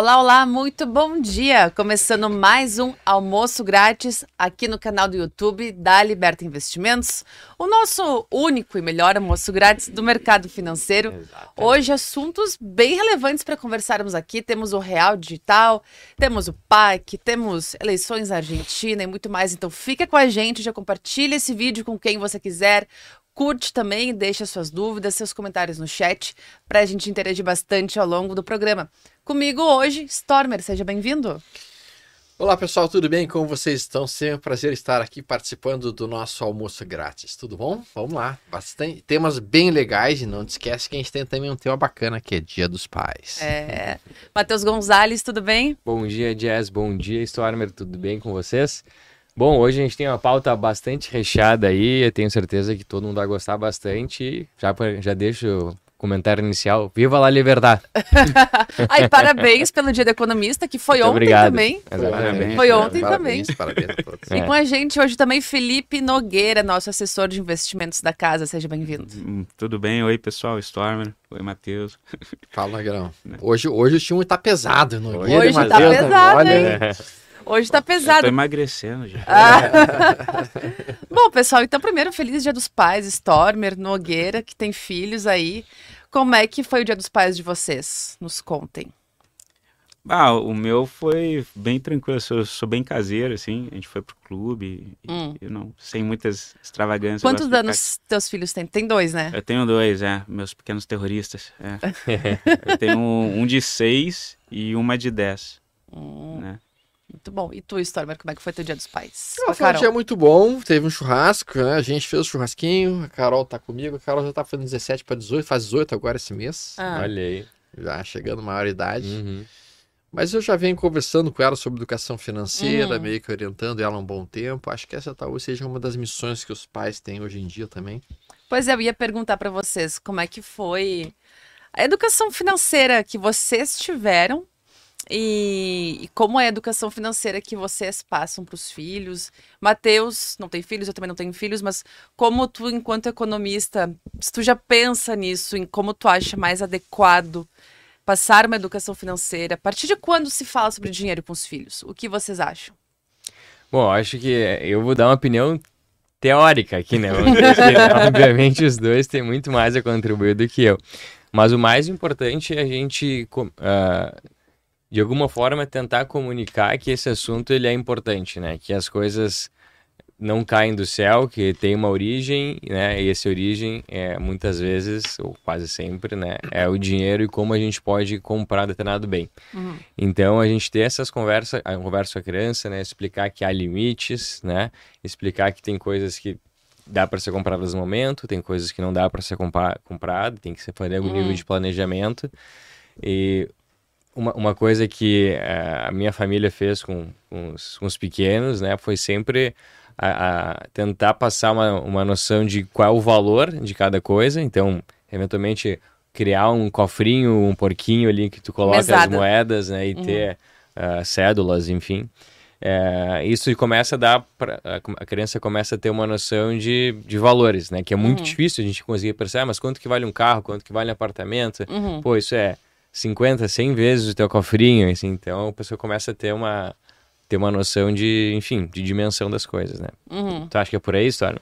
Olá, olá, muito bom dia! Começando mais um almoço grátis aqui no canal do YouTube da Liberta Investimentos, o nosso único e melhor almoço grátis do mercado financeiro. Exatamente. Hoje, assuntos bem relevantes para conversarmos aqui. Temos o Real Digital, temos o PAC, temos eleições na Argentina e muito mais. Então, fica com a gente, já compartilha esse vídeo com quem você quiser. Curte também, deixa suas dúvidas, seus comentários no chat, para a gente interagir bastante ao longo do programa. Comigo hoje, Stormer, seja bem-vindo. Olá pessoal, tudo bem? Como vocês estão? Sempre um prazer estar aqui participando do nosso almoço grátis. Tudo bom? Vamos lá. Bastante temas bem legais e não te esquece que a gente tem também um tema bacana que é Dia dos Pais. É. Matheus Gonzalez, tudo bem? Bom dia, Jazz. Bom dia, Stormer. Tudo bem com vocês? Bom, hoje a gente tem uma pauta bastante recheada aí, eu tenho certeza que todo mundo vai gostar bastante. Já, já deixo o comentário inicial. Viva lá Liberdade! Aí, parabéns pelo Dia do Economista, que foi Muito ontem obrigado. também. Exatamente. Foi ontem parabéns, também. Parabéns a todos. E com a gente hoje também Felipe Nogueira, nosso assessor de investimentos da casa. Seja bem-vindo. Hum, tudo bem? Oi, pessoal. Stormer. Oi, Matheus. Fala, Grão. Hoje, hoje o time tá pesado. Nogueira, hoje tá pesado, Olha, hein? Hoje tá pesado. Eu tô emagrecendo já. Ah. Bom, pessoal, então primeiro feliz Dia dos Pais, Stormer, Nogueira, que tem filhos aí. Como é que foi o Dia dos Pais de vocês? Nos contem. Ah, o meu foi bem tranquilo, eu sou, sou bem caseiro, assim, a gente foi pro clube, hum. e, não, sem muitas extravagâncias. Quantos anos ficar... teus filhos têm? Tem dois, né? Eu tenho dois, é, meus pequenos terroristas, é. eu tenho um, um, de seis e uma de dez, hum. né? Muito bom. E tu, Stormer, como é que foi teu dia dos pais? Ah, foi um dia muito bom. Teve um churrasco, né? A gente fez o churrasquinho. A Carol tá comigo. A Carol já tá fazendo 17 para 18, faz 18 agora esse mês. Ah. Olha aí. Já chegando maioridade. Uhum. Mas eu já venho conversando com ela sobre educação financeira, uhum. meio que orientando ela há um bom tempo. Acho que essa talvez seja uma das missões que os pais têm hoje em dia também. Pois é, eu ia perguntar para vocês como é que foi a educação financeira que vocês tiveram e, e, como é a educação financeira que vocês passam para os filhos? Mateus não tem filhos, eu também não tenho filhos, mas como tu, enquanto economista, se tu já pensa nisso, em como tu acha mais adequado passar uma educação financeira, a partir de quando se fala sobre dinheiro com os filhos? O que vocês acham? Bom, acho que eu vou dar uma opinião teórica aqui, né? Obviamente os dois têm muito mais a contribuir do que eu. Mas o mais importante é a gente uh, de alguma forma tentar comunicar que esse assunto ele é importante, né? Que as coisas não caem do céu, que tem uma origem, né? E essa origem é muitas vezes, ou quase sempre, né? É o dinheiro e como a gente pode comprar determinado bem. Uhum. Então a gente ter essas conversas, a conversa com a criança, né? Explicar que há limites, né? Explicar que tem coisas que dá para ser compradas no momento, tem coisas que não dá para ser comprado, tem que ser fazer algum uhum. nível de planejamento. E uma, uma coisa que uh, a minha família fez com, com, os, com os pequenos, né, foi sempre a, a, tentar passar uma, uma noção de qual é o valor de cada coisa. Então, eventualmente, criar um cofrinho, um porquinho ali que tu coloca Mesada. as moedas, né, e uhum. ter uh, cédulas, enfim. É, isso começa a dar pra, a criança começa a ter uma noção de, de valores, né? Que é muito uhum. difícil a gente conseguir perceber, ah, mas quanto que vale um carro, quanto que vale um apartamento? Uhum. Pô, isso é 50, 100 vezes o teu cofrinho, assim, então a pessoa começa a ter uma, ter uma noção de, enfim, de dimensão das coisas, né? Uhum. Tu acha que é por aí, Storm?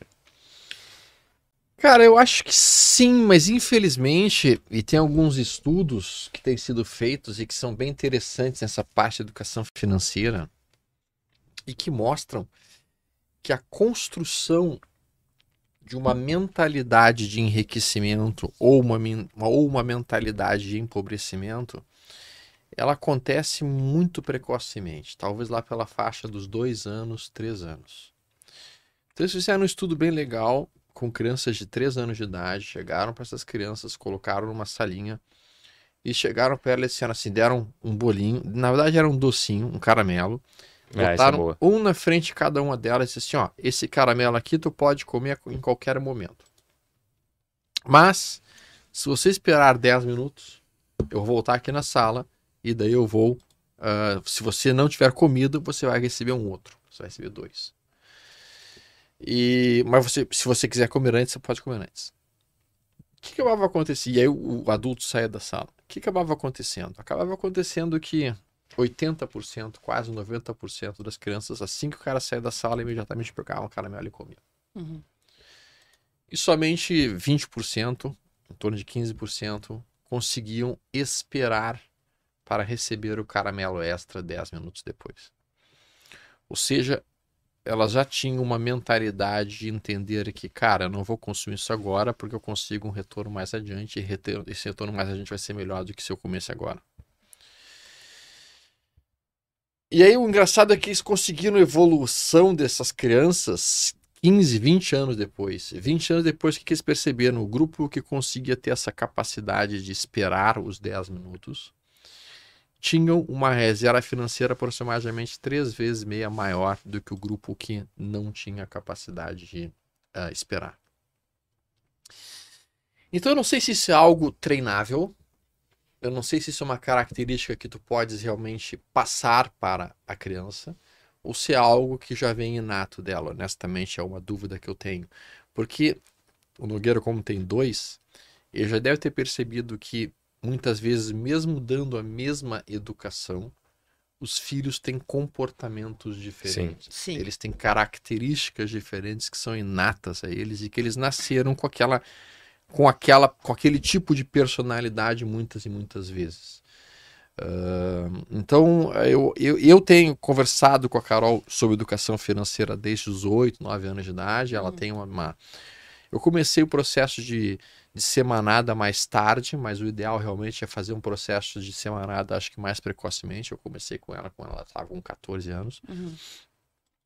Cara, eu acho que sim, mas infelizmente, e tem alguns estudos que têm sido feitos e que são bem interessantes nessa parte de educação financeira e que mostram que a construção de uma mentalidade de enriquecimento ou uma, ou uma mentalidade de empobrecimento, ela acontece muito precocemente, talvez lá pela faixa dos dois anos, três anos. Então, eles fizeram um estudo bem legal com crianças de três anos de idade, chegaram para essas crianças, colocaram numa salinha e chegaram para elas e disseram assim, deram um bolinho, na verdade era um docinho, um caramelo, é, Botaram é um na frente de cada uma delas e disse assim, ó, esse caramelo aqui tu pode comer em qualquer momento. Mas, se você esperar 10 minutos, eu vou voltar aqui na sala e daí eu vou, uh, se você não tiver comido, você vai receber um outro. Você vai receber dois. E, mas você, se você quiser comer antes, você pode comer antes. O que acabava acontecendo? E aí o, o adulto saia da sala. O que acabava acontecendo? Acabava acontecendo que 80%, quase 90% das crianças, assim que o cara saia da sala, imediatamente pegavam caramelo e comiam. Uhum. E somente 20%, em torno de 15%, conseguiam esperar para receber o caramelo extra 10 minutos depois. Ou seja, elas já tinham uma mentalidade de entender que, cara, eu não vou consumir isso agora porque eu consigo um retorno mais adiante e esse retorno mais adiante vai ser melhor do que se eu comesse agora. E aí o engraçado é que eles conseguiram evolução dessas crianças 15, 20 anos depois. 20 anos depois, o que eles perceberam? O grupo que conseguia ter essa capacidade de esperar os 10 minutos tinham uma reserva financeira aproximadamente três vezes meia maior do que o grupo que não tinha capacidade de uh, esperar. Então eu não sei se isso é algo treinável, eu não sei se isso é uma característica que tu podes realmente passar para a criança, ou se é algo que já vem inato dela. Honestamente, é uma dúvida que eu tenho. Porque o Nogueira, como tem dois, ele já deve ter percebido que muitas vezes, mesmo dando a mesma educação, os filhos têm comportamentos diferentes. Sim. Sim. Eles têm características diferentes que são inatas a eles e que eles nasceram com aquela com aquela com aquele tipo de personalidade muitas e muitas vezes. Uh, então, eu, eu, eu, tenho conversado com a Carol sobre educação financeira desde os 8, 9 anos de idade. Ela uhum. tem uma, uma, Eu comecei o processo de, de semanada mais tarde, mas o ideal realmente é fazer um processo de semanada, acho que mais precocemente. Eu comecei com ela quando ela estava com 14 anos. Uhum.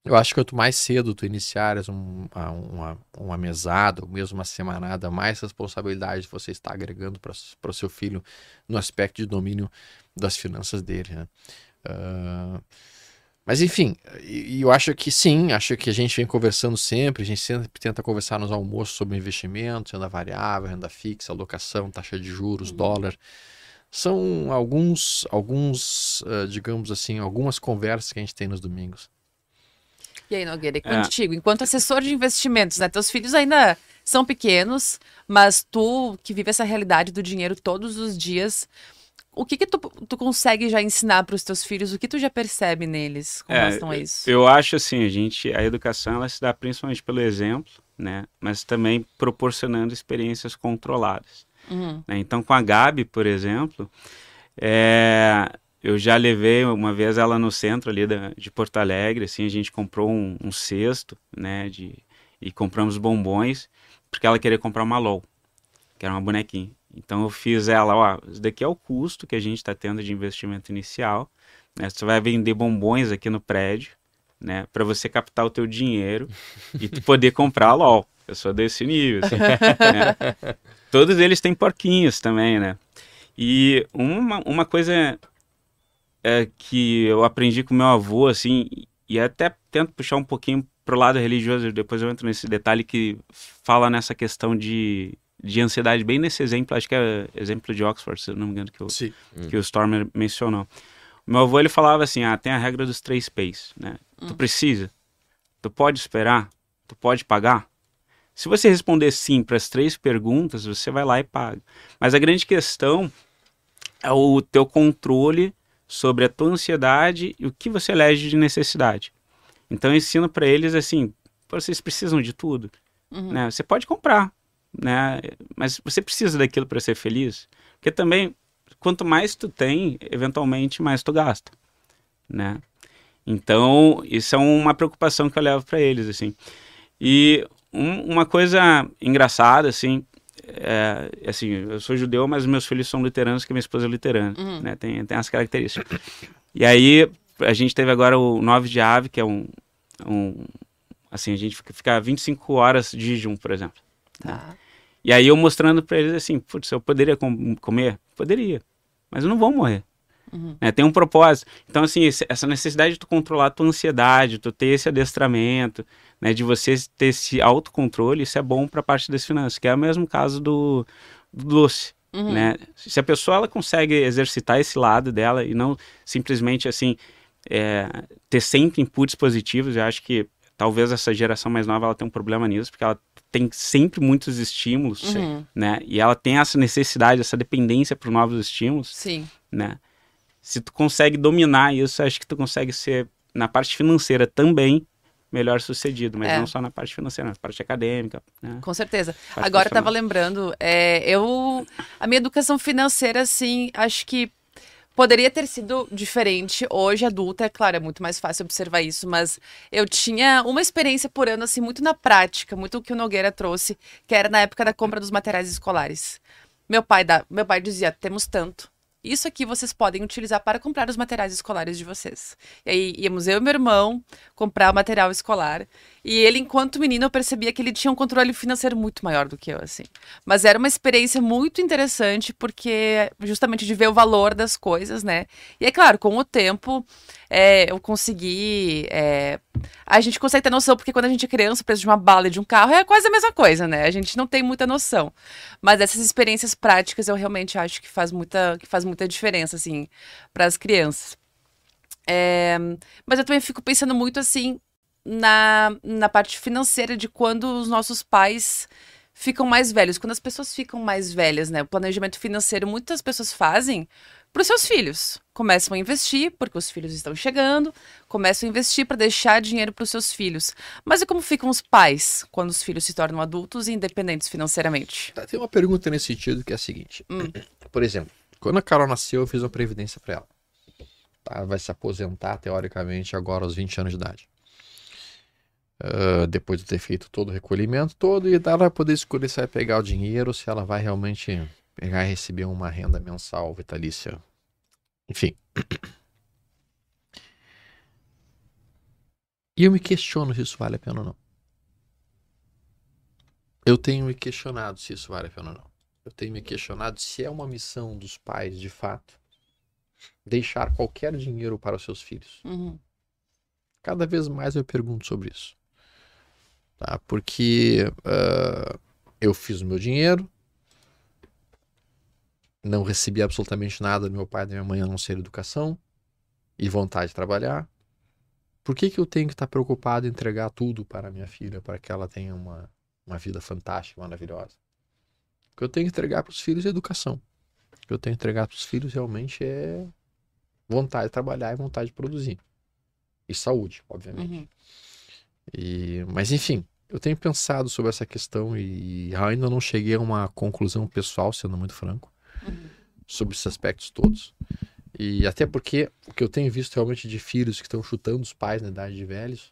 Eu acho que quanto mais cedo tu iniciares um, uma, uma mesada, ou mesmo uma semanada, mais responsabilidade você está agregando para o seu filho no aspecto de domínio das finanças dele. Né? Uh, mas enfim, e, eu acho que sim, acho que a gente vem conversando sempre, a gente sempre tenta conversar nos almoços sobre investimentos, renda variável, renda fixa, alocação, taxa de juros, uhum. dólar. São alguns, alguns digamos assim, algumas conversas que a gente tem nos domingos. E aí, Nogueira, é. contigo, enquanto assessor de investimentos, né? Teus filhos ainda são pequenos, mas tu que vive essa realidade do dinheiro todos os dias, o que que tu, tu consegue já ensinar para os teus filhos? O que tu já percebe neles com é, relação a isso? Eu acho assim, a gente, a educação ela se dá principalmente pelo exemplo, né? Mas também proporcionando experiências controladas. Uhum. Né? Então, com a Gabi, por exemplo, é, eu já levei uma vez ela no centro ali da, de Porto Alegre, assim, a gente comprou um, um cesto, né, de, e compramos bombons, porque ela queria comprar uma LOL, que era uma bonequinha. Então eu fiz ela, ó, isso daqui é o custo que a gente está tendo de investimento inicial, né, você vai vender bombons aqui no prédio, né, para você captar o teu dinheiro e tu poder comprar a LOL. Eu sou desse nível, assim, né? Todos eles têm porquinhos também, né? E uma, uma coisa é, que eu aprendi com meu avô, assim, e até tento puxar um pouquinho pro lado religioso, depois eu entro nesse detalhe que fala nessa questão de, de ansiedade, bem nesse exemplo, acho que é exemplo de Oxford, se não me engano, que o, que o Stormer mencionou. O meu avô, ele falava assim, ah, tem a regra dos três P's, né? Hum. Tu precisa, tu pode esperar, tu pode pagar. Se você responder sim para as três perguntas, você vai lá e paga. Mas a grande questão é o teu controle sobre a tua ansiedade e o que você elege de necessidade. Então eu ensino para eles assim, vocês precisam de tudo, uhum. né? Você pode comprar, né? Mas você precisa daquilo para ser feliz, porque também quanto mais tu tem, eventualmente mais tu gasta, né? Então isso é uma preocupação que eu levo para eles assim. E um, uma coisa engraçada assim, é, assim, eu sou judeu, mas meus filhos são luteranos, que minha esposa é luterana, uhum. né? Tem, tem as características. E aí, a gente teve agora o 9 de ave, que é um, um assim, a gente fica, fica 25 horas de jejum, por exemplo. Tá. Né? E aí eu mostrando para eles assim, putz, eu poderia com comer? Poderia, mas eu não vou morrer. Uhum. Né? Tem um propósito. Então, assim, essa necessidade de tu controlar a tua ansiedade, tu ter esse adestramento, né, de você ter esse autocontrole, isso é bom para a parte das finanças, que é o mesmo caso do, do doce. Uhum. Né? Se a pessoa ela consegue exercitar esse lado dela e não simplesmente assim é, ter sempre inputs positivos, eu acho que talvez essa geração mais nova ela tem um problema nisso, porque ela tem sempre muitos estímulos, uhum. né? E ela tem essa necessidade, essa dependência por novos estímulos, Sim. né? Se tu consegue dominar isso, acho que tu consegue ser, na parte financeira também, melhor sucedido, mas é. não só na parte financeira, na parte acadêmica. Né? Com certeza. Agora eu estava lembrando, é, eu a minha educação financeira, assim, acho que poderia ter sido diferente. Hoje, adulta, é claro, é muito mais fácil observar isso, mas eu tinha uma experiência por ano, assim, muito na prática, muito o que o Nogueira trouxe, que era na época da compra dos materiais escolares. Meu pai, da, meu pai dizia: temos tanto, isso aqui vocês podem utilizar para comprar os materiais escolares de vocês. E aí íamos eu e meu irmão comprar o material escolar. E ele, enquanto menino, eu percebia que ele tinha um controle financeiro muito maior do que eu, assim. Mas era uma experiência muito interessante, porque justamente de ver o valor das coisas, né? E é claro, com o tempo, é, eu consegui. É, a gente consegue ter noção, porque quando a gente é criança, preso de uma bala e de um carro, é quase a mesma coisa, né? A gente não tem muita noção. Mas essas experiências práticas eu realmente acho que faz muita, que faz muita diferença, assim, para as crianças. É, mas eu também fico pensando muito assim na, na parte financeira de quando os nossos pais ficam mais velhos. Quando as pessoas ficam mais velhas, né? O planejamento financeiro muitas pessoas fazem para os seus filhos. Começam a investir porque os filhos estão chegando, começam a investir para deixar dinheiro para os seus filhos. Mas e como ficam os pais quando os filhos se tornam adultos e independentes financeiramente? Tá, tem uma pergunta nesse sentido que é a seguinte: hum. por exemplo, quando a Carol nasceu, eu fiz uma previdência para ela. Tá? Ela vai se aposentar, teoricamente, agora aos 20 anos de idade. Uh, depois de ter feito todo o recolhimento todo, e ela vai poder escolher se vai pegar o dinheiro, se ela vai realmente pegar e receber uma renda mensal vitalícia. Enfim. E eu me questiono se isso vale a pena ou não. Eu tenho me questionado se isso vale a pena ou não. Eu tenho me questionado se é uma missão dos pais, de fato, deixar qualquer dinheiro para os seus filhos. Uhum. Cada vez mais eu pergunto sobre isso. Tá? Porque uh, eu fiz o meu dinheiro, não recebi absolutamente nada do meu pai e da minha mãe a não ser educação e vontade de trabalhar. Por que, que eu tenho que estar preocupado em entregar tudo para minha filha para que ela tenha uma, uma vida fantástica, maravilhosa? O que eu tenho que entregar para os filhos é educação. O que eu tenho que entregar para os filhos realmente é vontade de trabalhar e vontade de produzir. E saúde, obviamente. Uhum. E, mas enfim, eu tenho pensado sobre essa questão e ainda não cheguei a uma conclusão pessoal, sendo muito franco sobre esses aspectos todos. E até porque o que eu tenho visto realmente de filhos que estão chutando os pais na idade de velhos,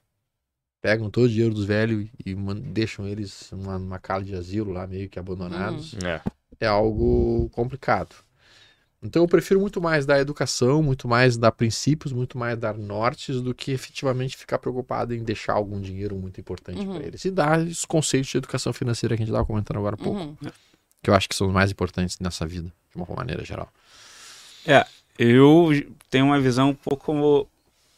pegam todo o dinheiro dos velhos e deixam eles numa, numa casa de asilo lá, meio que abandonados, uhum. é. é algo complicado. Então eu prefiro muito mais dar educação, muito mais dar princípios, muito mais dar nortes do que efetivamente ficar preocupado em deixar algum dinheiro muito importante uhum. para eles. E dar os conceitos de educação financeira que a gente estava comentando agora há pouco. Uhum que eu acho que são os mais importantes nessa vida, de uma maneira geral. É, eu tenho uma visão um pouco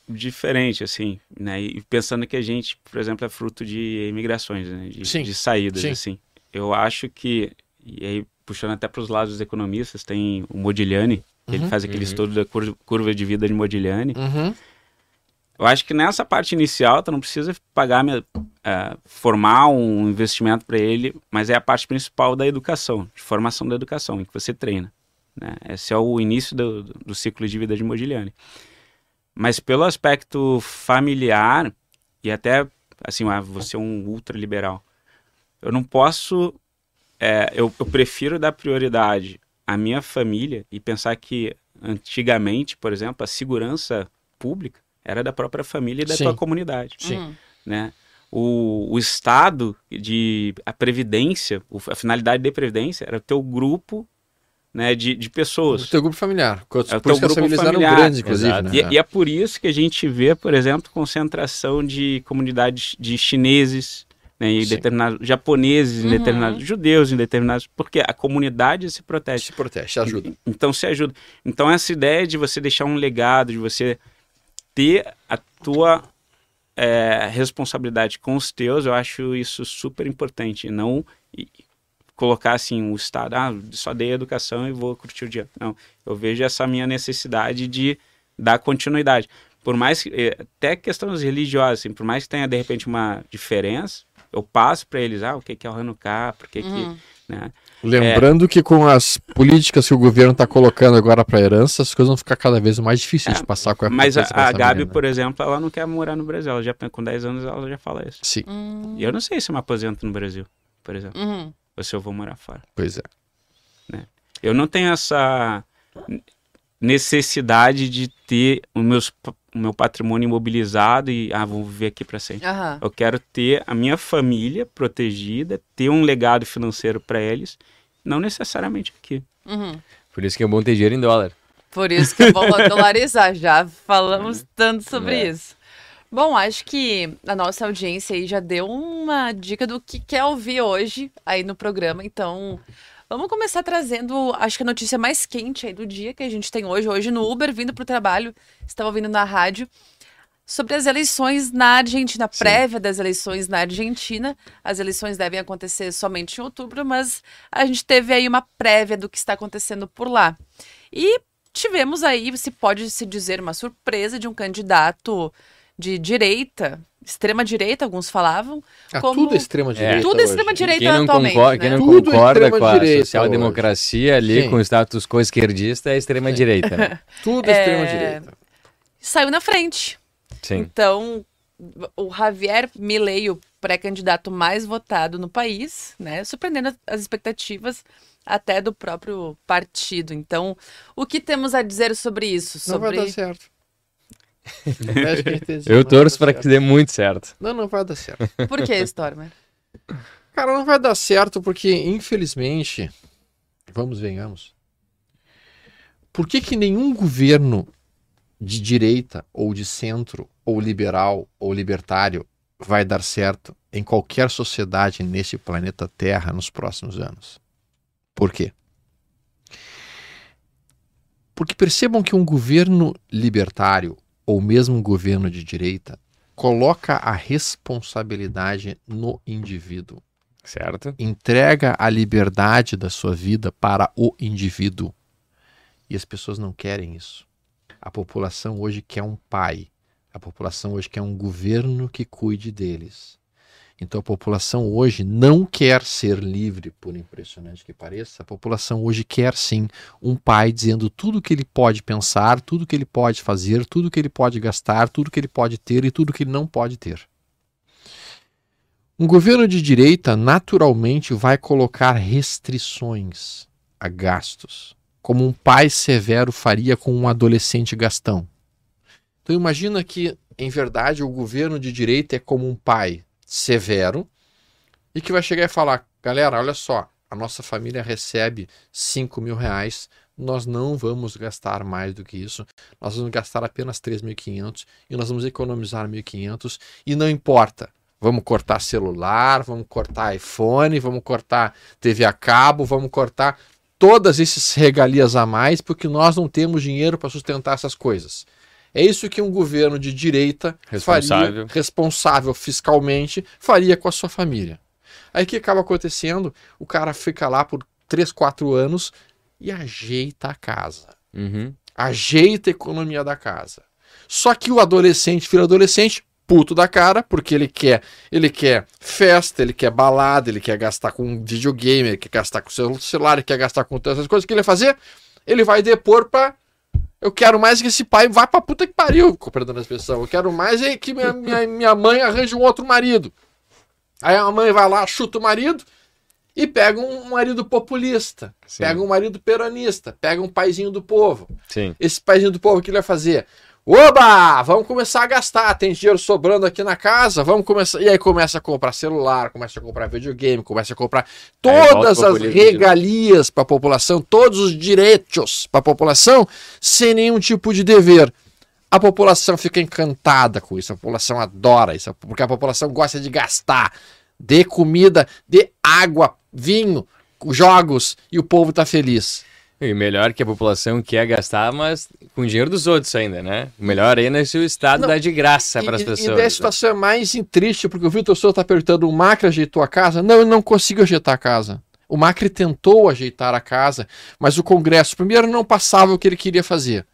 diferente, assim, né? E pensando que a gente, por exemplo, é fruto de imigrações, né? De, Sim. de saídas, Sim. assim. Eu acho que, e aí puxando até para os lados dos economistas, tem o Modigliani, que uhum. ele faz aquele uhum. estudo da curva de vida de Modigliani. Uhum. Eu acho que nessa parte inicial, tu não precisa pagar, uh, formar um investimento para ele, mas é a parte principal da educação, de formação da educação, em que você treina. Né? Esse é o início do, do ciclo de vida de Modigliani. Mas pelo aspecto familiar, e até, assim, ah, você é um ultraliberal, eu não posso, é, eu, eu prefiro dar prioridade à minha família e pensar que antigamente, por exemplo, a segurança pública era da própria família e da Sim. tua comunidade. Sim. Uhum. Né? O, o estado de a previdência, a finalidade de previdência era o teu grupo né, de, de pessoas. O teu grupo familiar. Por é o teu grupo familiar. eram grandes, inclusive. Né? E, e, é por isso que a gente vê, por exemplo, concentração de comunidades de chineses, né, em determinados japoneses, em uhum. determinados judeus, em determinados. Porque a comunidade se protege. Se protege, se ajuda. Então se ajuda. Então essa ideia de você deixar um legado, de você ter a tua é, responsabilidade com os teus, eu acho isso super importante. Não colocar assim o Estado, ah, só dei educação e vou curtir o dia. Não, eu vejo essa minha necessidade de dar continuidade. Por mais que, é, até questões religiosas, assim, por mais que tenha de repente uma diferença, eu passo para eles, ah, o que, que é o Hanukkah, por que, uhum. que né? Lembrando que com as políticas que o governo está colocando agora para herança, as coisas vão ficar cada vez mais difíceis É, de passar com a Mas a, a Gabi, menina. por exemplo, ela não quer morar no Brasil. Ela já, com 10 anos ela já fala isso. Sim, Hum, E eu não sei se eu me aposento no Brasil, por exemplo. uhum. Ou se eu vou morar fora. pois é. Eu não tenho essa necessidade de ter o, meus, o meu patrimônio imobilizado e, ah, vou viver aqui para sempre. Aham. Eu quero ter a minha família protegida, ter um legado financeiro para eles, não necessariamente aqui. Uhum. Por isso que é bom ter dinheiro em dólar. Por isso que é bom dolarizar. Já falamos tanto sobre É. isso. Bom, acho que a nossa audiência aí já deu uma dica do que quer ouvir hoje aí no programa. Então, vamos começar trazendo, acho que a notícia mais quente aí do dia que a gente tem hoje. Hoje no Uber, vindo para o trabalho, estava ouvindo na rádio sobre as eleições na Argentina, a prévia das eleições na Argentina. As eleições devem acontecer somente em outubro, mas a gente teve aí uma prévia do que está acontecendo por lá. E tivemos aí, se pode se dizer, uma surpresa de um candidato de direita, extrema direita, alguns falavam. Ah, como- Tudo é extrema direita. Tudo é hoje. extrema direita Quem não atualmente, concorda, né? quem não Tudo concorda com a extrema-direita social-democracia ali, Sim. com o status quo esquerdista, é extrema-direita. né? Tudo é extrema direita. Saiu na frente. Sim. Então, o Javier Milei, o pré-candidato mais votado no país, né, surpreendendo as expectativas até do próprio partido. Então, o que temos a dizer sobre isso? Não vai Sobre dar certo. Eu torço para que dê muito certo. Não, não vai dar certo. por que, Stormer? Cara, não vai dar certo porque, infelizmente, vamos venhamos. Por que, que nenhum governo de direita ou de centro ou liberal ou libertário vai dar certo em qualquer sociedade neste planeta Terra nos próximos anos? Por quê? Porque percebam que um governo libertário ou mesmo um governo de direita coloca a responsabilidade no indivíduo Certo? entrega a liberdade da sua vida para o indivíduo. E as pessoas não querem isso. A população hoje quer um pai. A população hoje quer um governo que cuide deles. Então a população hoje não quer ser livre, por impressionante que pareça. A população hoje quer sim um pai dizendo tudo o que ele pode pensar, tudo que ele pode fazer, tudo que ele pode gastar, tudo que ele pode ter e tudo que ele não pode ter. Um governo de direita naturalmente vai colocar restrições a gastos, como um pai severo faria com um adolescente gastão. Então imagina que, em verdade, o governo de direita é como um pai severo e que vai chegar e falar, galera, olha só, a nossa família recebe 5 mil reais, nós não vamos gastar mais do que isso, nós vamos gastar apenas 3.500 e nós vamos economizar 1.500 e não importa, Vamos cortar celular, vamos cortar iPhone, vamos cortar TV a cabo, vamos cortar todas essas regalias a mais, porque nós não temos dinheiro para sustentar essas coisas. É isso que um governo de direita Responsável. faria, responsável fiscalmente, faria com a sua família. Aí o que acaba acontecendo? O cara fica lá por 3, 4 anos e ajeita a casa Uhum. ajeita a economia da casa. Só que o adolescente vira adolescente puto da cara, porque ele quer, ele quer festa, ele quer balada, ele quer gastar com videogame, ele quer gastar com celu- celular, ele quer gastar com todas essas coisas. O que ele vai fazer? Ele vai depor pra. Eu quero mais que esse pai vá pra puta que pariu, perdão da expressão. Eu quero mais é que minha, minha, minha mãe arranje um outro marido. Aí a mãe vai lá, chuta o marido e pega um marido populista, Sim. pega um marido peronista, pega um paizinho do povo Sim. esse paizinho do povo, o que ele vai fazer? Oba! Vamos começar a gastar. Tem dinheiro sobrando aqui na casa. Vamos começar. E aí começa a comprar celular, começa a comprar videogame, começa a comprar todas as regalias para a população, todos os direitos para a população, sem nenhum tipo de dever. A população fica encantada com isso, a população adora isso, porque a população gosta de gastar, de comida, de água, vinho, jogos, e o povo tá feliz. E melhor que a população quer gastar, mas com dinheiro dos outros ainda, né? O melhor ainda é se o Estado Não, dá de graça para as pessoas. E, daí a né? situação é mais triste, porque o Vitor Souza está perguntando: o Macri ajeitou a casa? Não, ele não conseguiu ajeitar a casa. O Macri tentou ajeitar a casa, mas o Congresso, primeiro, não passava o que ele queria fazer.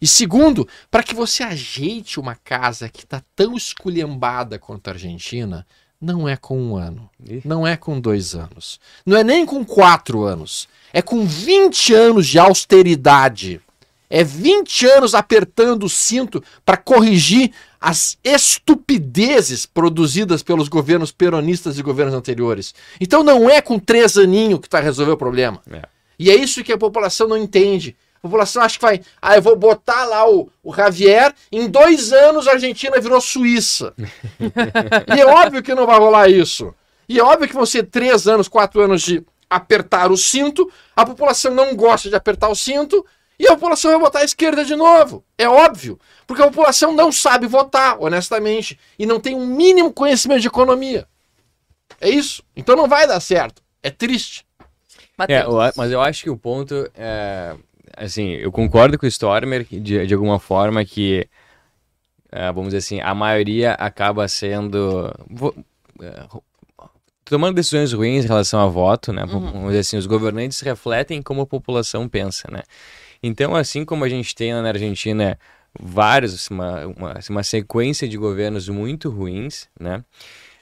E segundo, para que você ajeite uma casa que está tão esculhambada quanto a Argentina, Não é com um ano. Não é com dois anos. Não é nem com quatro anos. É com 20 anos de austeridade. É 20 anos apertando o cinto para corrigir as estupidezes produzidas pelos governos peronistas e governos anteriores. Então não é com três aninhos que está resolver o problema. É. E é isso que a população não entende. A população acha que vai. Ah, eu vou botar lá o, o Javier, em dois anos a Argentina virou Suíça. e é óbvio que não vai rolar isso. E é óbvio que vão ser três anos, quatro anos de apertar o cinto. A população não gosta de apertar o cinto e a população vai votar à esquerda de novo. É óbvio. Porque a população não sabe votar, honestamente. E não tem um mínimo conhecimento de economia. É isso. Então não vai dar certo. É triste. É, mas eu acho que o ponto é. Assim, eu concordo com o Stormer de, de alguma forma que. É, vamos dizer assim, a maioria acaba sendo. É, tomando decisões ruins em relação a voto, né? Uhum. Assim, os governantes refletem como a população pensa, né? Então, assim como a gente tem na Argentina vários, assim, uma, uma, assim, uma sequência de governos muito ruins, né?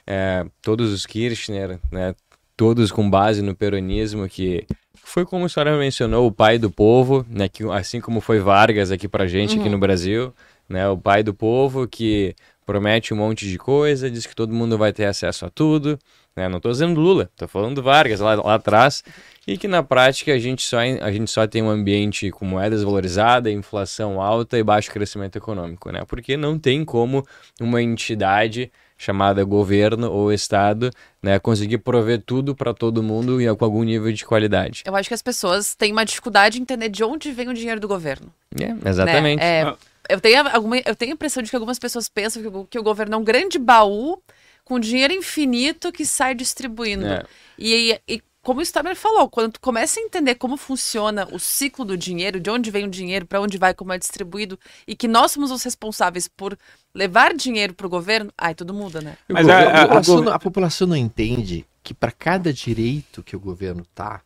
É, todos os Kirchner, né? Todos com base no peronismo, que foi como a senhora mencionou, o pai do povo, né? Que, assim como foi Vargas aqui pra gente, uhum. aqui no Brasil, né? O pai do povo que promete um monte de coisa, diz que todo mundo vai ter acesso a tudo, né? Não estou dizendo Lula, estou falando do Vargas lá, lá atrás, e que na prática a gente, só, a gente só tem um ambiente com moeda desvalorizada, inflação alta e baixo crescimento econômico, né? Porque não tem como uma entidade chamada governo ou estado, né, conseguir prover tudo para todo mundo e com algum nível de qualidade. Eu acho que as pessoas têm uma dificuldade em entender de onde vem o dinheiro do governo. É, exatamente. Né? É, eu, tenho alguma, eu tenho a impressão de que algumas pessoas pensam que o, que o governo é um grande baú com dinheiro infinito que sai distribuindo. É. E, e, como o Stammer falou, quando tu começa a entender como funciona o ciclo do dinheiro, de onde vem o dinheiro, para onde vai, como é distribuído, e que nós somos os responsáveis por levar dinheiro para o governo, aí tudo muda, né? Mas a, a, a, população, a população não entende que para cada direito que o governo tá,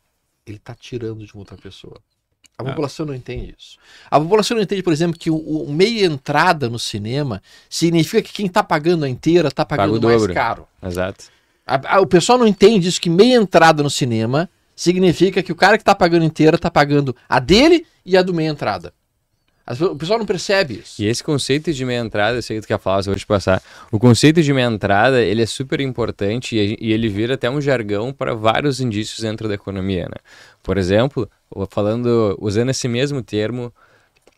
ele tá tirando de uma outra pessoa. A ah. população não entende isso. A população não entende, por exemplo, que o, o meia entrada no cinema significa que quem está pagando a inteira está pagando Paga mais caro. Exato. A, a, o pessoal não entende isso, que meia entrada no cinema significa que o cara que está pagando inteira está pagando a dele e a do meia entrada. O pessoal não percebe isso. E esse conceito de meia entrada, eu sei que tu quer falar, só vou te passar. O conceito de meia entrada, ele é super importante e, e ele vira até um jargão para vários indícios dentro da economia, né? Por exemplo, falando, usando esse mesmo termo,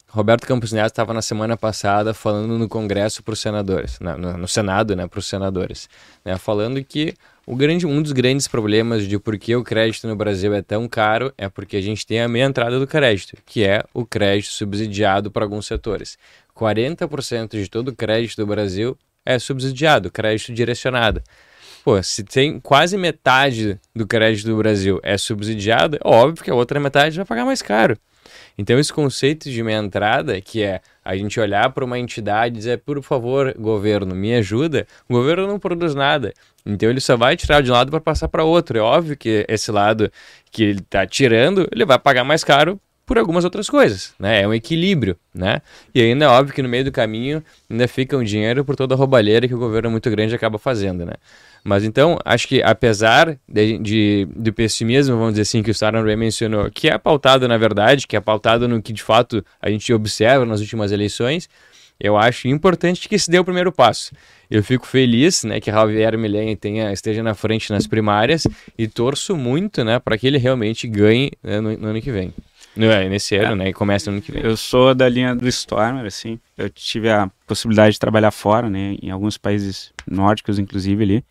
Roberto Campos Neto estava na semana passada falando no Congresso para os senadores, no, no, Senado, né, para os senadores, né, falando que o grande, um dos grandes problemas de por que o crédito no Brasil é tão caro é porque a gente tem a meia entrada do crédito, que é o crédito subsidiado para alguns setores. 40% de todo o crédito do Brasil é subsidiado, crédito direcionado. Pô, se tem quase metade do crédito do Brasil é subsidiado, é óbvio que a outra metade vai pagar mais caro. Então, esse conceito de meia entrada, que é a gente olhar para uma entidade e dizer, por favor, governo, me ajuda, o governo não produz nada. Então, ele só vai tirar de um lado para passar para outro. É óbvio que esse lado que ele está tirando, ele vai pagar mais caro por algumas outras coisas, né? É um equilíbrio, né? E ainda é óbvio que no meio do caminho ainda fica um dinheiro por toda a roubalheira que o governo muito grande acaba fazendo, né? Mas então, acho que apesar de, de, do pessimismo, vamos dizer assim, que o Sarah Ray mencionou, que é pautado na verdade, que é pautado no que de fato a gente observa nas últimas eleições, eu acho importante que se dê o primeiro passo. Eu fico feliz, né, que Javier Milei tenha esteja na frente nas primárias e torço muito, né, para que ele realmente ganhe né, no, no, ano que vem. É, nesse ano, é. né, e comece no ano que vem. Eu sou da linha do Stormer, assim. Eu tive a possibilidade de trabalhar fora, né, em alguns países nórdicos, inclusive ali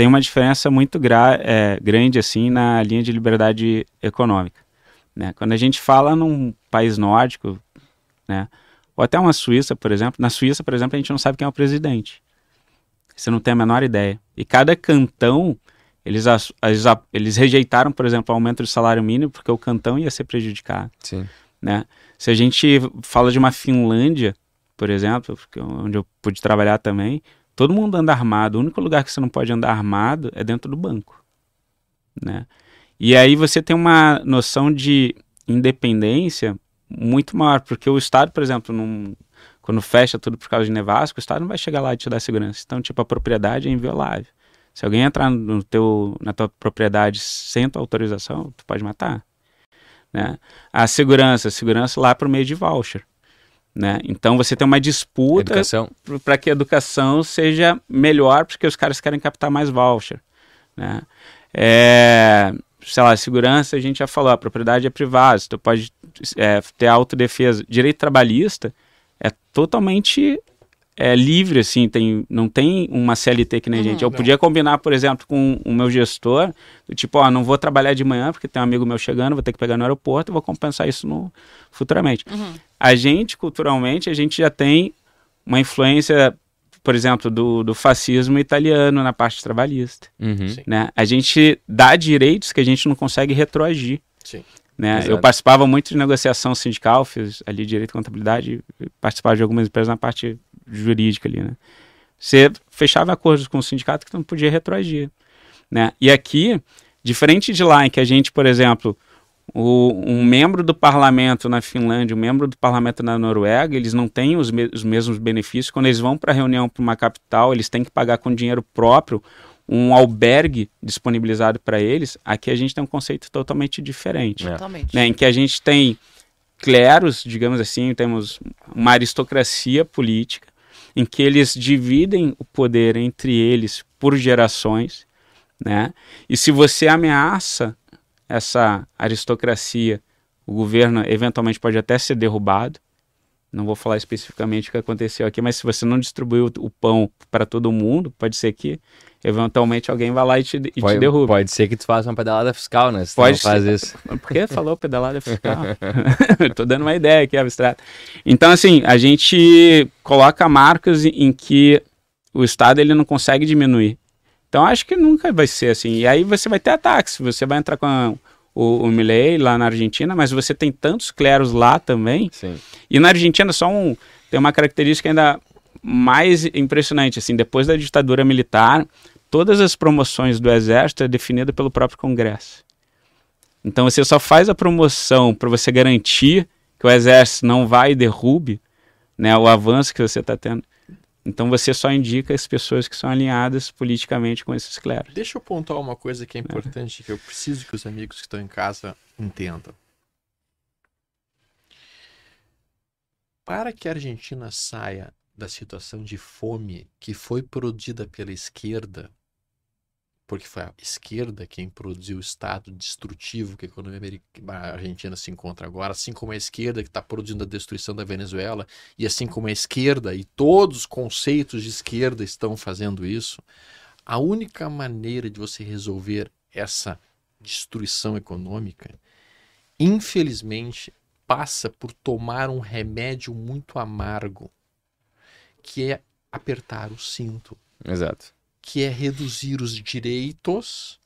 tem uma diferença muito é, grande assim na linha de liberdade econômica. Né? Quando a gente fala num país nórdico, né, ou até uma Suíça, por exemplo, na Suíça, por exemplo, a gente não sabe quem é o presidente. Você não tem a menor ideia. E cada cantão, eles, eles, eles rejeitaram, por exemplo, o aumento do salário mínimo porque o cantão ia ser prejudicado. Sim. Né? Se a gente fala de uma Finlândia, por exemplo, onde eu pude trabalhar também, Todo mundo anda armado. O único lugar que você não pode andar armado é dentro do banco, né? E aí você tem uma noção de independência muito maior, porque o Estado, por exemplo, num, quando fecha tudo por causa de nevasco, o Estado não vai chegar lá e te dar segurança. Então, tipo, a propriedade é inviolável. Se alguém entrar no teu, na tua propriedade sem tua autorização, tu pode matar. Né? A segurança, a segurança lá por meio de voucher. Né? Então você tem uma disputa para que a educação seja melhor, porque os caras querem captar mais voucher. Né? É, sei lá, segurança, a gente já falou, a propriedade é privada, você pode é, ter autodefesa. Direito trabalhista é totalmente é, livre, assim, tem, não tem uma CLT que nem uhum, gente. Eu não. podia combinar, por exemplo, com o meu gestor, tipo, ó, não vou trabalhar de manhã porque tem um amigo meu chegando, vou ter que pegar no aeroporto e vou compensar isso no, futuramente. Uhum. A gente, culturalmente, a gente já tem uma influência, por exemplo, do, do fascismo italiano na parte trabalhista. Uhum. Né? A gente dá direitos que a gente não consegue retroagir. Sim. Né? Eu participava muito de negociação sindical, fiz ali direito e contabilidade, participava de algumas empresas na parte jurídica ali, né? Você fechava acordos com o sindicato que não podia retroagir, né? E aqui, diferente de lá em que a gente, por exemplo, o, um membro do parlamento na Finlândia, um membro do parlamento na Noruega, eles não têm os, me os mesmos benefícios. Quando eles vão para reunião para uma capital, eles têm que pagar com dinheiro próprio um albergue disponibilizado para eles. Aqui a gente tem um conceito totalmente diferente. É. Totalmente. Né, em que a gente tem cleros, digamos assim, temos uma aristocracia política, em que eles dividem o poder entre eles por gerações, né? E se você ameaça essa aristocracia, o governo eventualmente pode até ser derrubado. Não vou falar especificamente o que aconteceu aqui, mas se você não distribuiu o pão para todo mundo, pode ser que eventualmente alguém vá lá e te, e pode, te derrube. Pode ser que tu faça uma pedalada fiscal, né? Se pode faz isso. Por que falou pedalada fiscal? Estou dando uma ideia aqui abstrata. Então, assim, a gente coloca marcas em que o Estado ele não consegue diminuir. Então, acho que nunca vai ser assim. E aí você vai ter ataques. Você vai entrar com a, o, o Milley lá na Argentina, mas você tem tantos cleros lá também. Sim. E na Argentina só um, tem uma característica ainda mais impressionante, assim, depois da ditadura militar, todas as promoções do exército é definida pelo próprio Congresso. Então você só faz a promoção para você garantir que o exército não vai e derrube né, o avanço que você está tendo. Então você só indica as pessoas que são alinhadas politicamente com esses clérigos. Deixa eu pontuar uma coisa que é importante, é. que eu preciso que os amigos que estão em casa entendam. Para que a Argentina saia da situação de fome que foi produzida pela esquerda, porque foi a esquerda quem produziu o estado destrutivo que a economia argentina se encontra agora, assim como a esquerda que está produzindo a destruição da Venezuela, e assim como a esquerda e todos os conceitos de esquerda estão fazendo isso, a única maneira de você resolver essa destruição econômica, infelizmente, passa por tomar um remédio muito amargo que é apertar o cinto. Exato. Que é reduzir os direitos